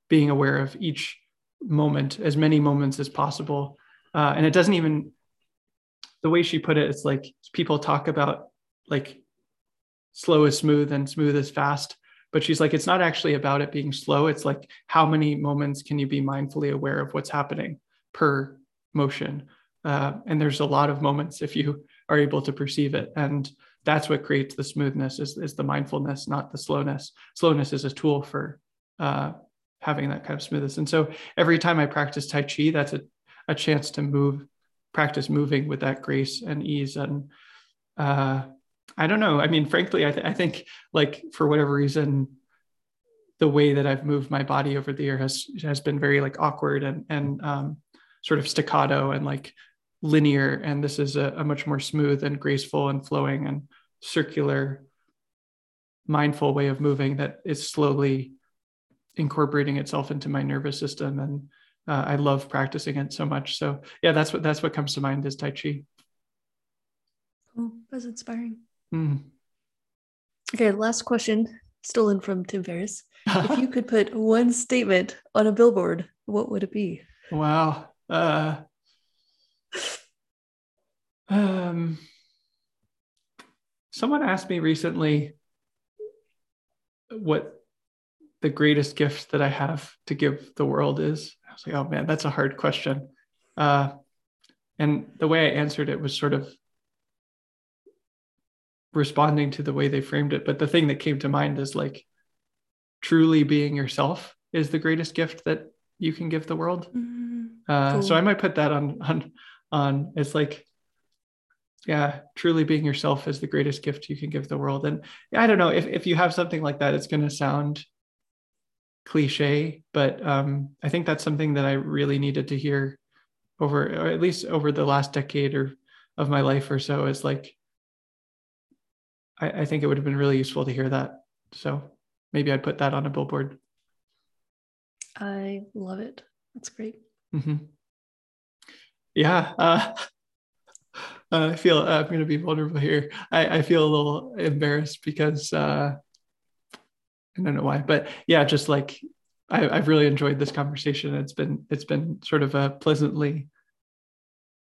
being aware of each moment, as many moments as possible. Uh, and it doesn't even the way she put it, it's like people talk about like slow is smooth and smooth is fast. But she's like, it's not actually about it being slow. It's like, how many moments can you be mindfully aware of what's happening per motion? Uh, and there's a lot of moments if you are able to perceive it. And that's what creates the smoothness is, is the mindfulness, not the slowness. Slowness is a tool for uh, having that kind of smoothness. And so every time I practice Tai Chi, that's a, a chance to move practice moving with that grace and ease and uh, i don't know. I mean frankly I, th- I think like for whatever reason the way that i've moved my body over the year has has been very like awkward and and um, sort of staccato and like linear. And this is a, a much more smooth and graceful and flowing and circular mindful way of moving that is slowly incorporating itself into my nervous system. And uh, i love practicing it so much. So yeah that's what that's what comes to mind is tai chi. Cool. That's inspiring mm. okay last question stolen from tim ferriss [laughs] if you could put one statement on a billboard what would it be wow uh um, someone asked me recently what the greatest gift that I have to give the world is. I was like, oh man, that's a hard question. Uh, and the way I answered it was sort of responding to the way they framed it. But the thing that came to mind is like truly being yourself is the greatest gift that you can give the world. Mm-hmm. Uh, cool. So I might put that on on on. It's like yeah truly being yourself is the greatest gift you can give the world and i don't know if, if you have something like that it's going to sound cliche but um, i think that's something that i really needed to hear over or at least over the last decade or of my life or so is like I, I think it would have been really useful to hear that so maybe i'd put that on a billboard i love it that's great mm-hmm. yeah uh, [laughs] I feel uh, I'm going to be vulnerable here. I, I, feel a little embarrassed because uh, I don't know why, but yeah, just like I, have really enjoyed this conversation. It's been it's been sort of a pleasantly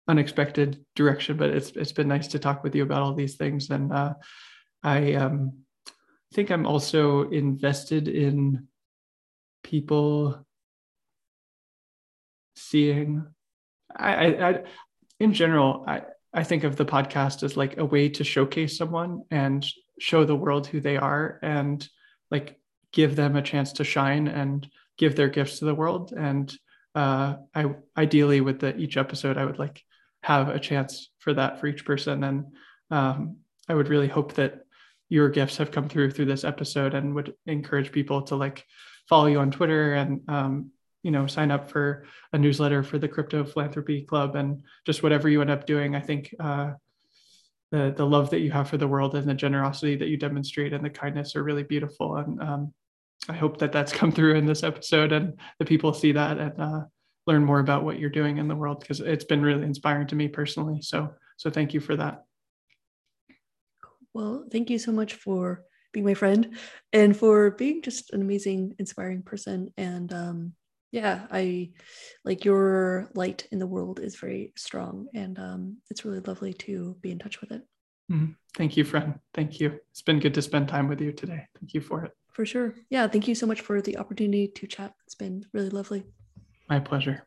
unexpected direction, but it's it's been nice to talk with you about all these things. And uh, I um, think I'm also invested in people seeing. I, I, I in general, I, I think of the podcast as like a way to showcase someone and show the world who they are and like give them a chance to shine and give their gifts to the world. And uh, I ideally with the each episode, I would like have a chance for that for each person. And um, I would really hope that your gifts have come through through this episode and would encourage people to like follow you on Twitter and um, you know sign up for a newsletter for the crypto philanthropy club and just whatever you end up doing. I think uh, the the love that you have for the world and the generosity that you demonstrate and the kindness are really beautiful. And um, i hope that that's [laughs] come through in this episode and the people see that and uh, learn more about what you're doing in the world because it's been really inspiring to me personally. So so thank you for that well thank you so much for being my friend and for being just an amazing inspiring person. And um, yeah i like your light in the world is very strong and um, it's really lovely to be in touch with it. Mm-hmm. thank you friend. Thank you. It's been good to spend time with you today. Thank you for it. For sure. Yeah thank you so much for the opportunity to chat. It's been really lovely. My pleasure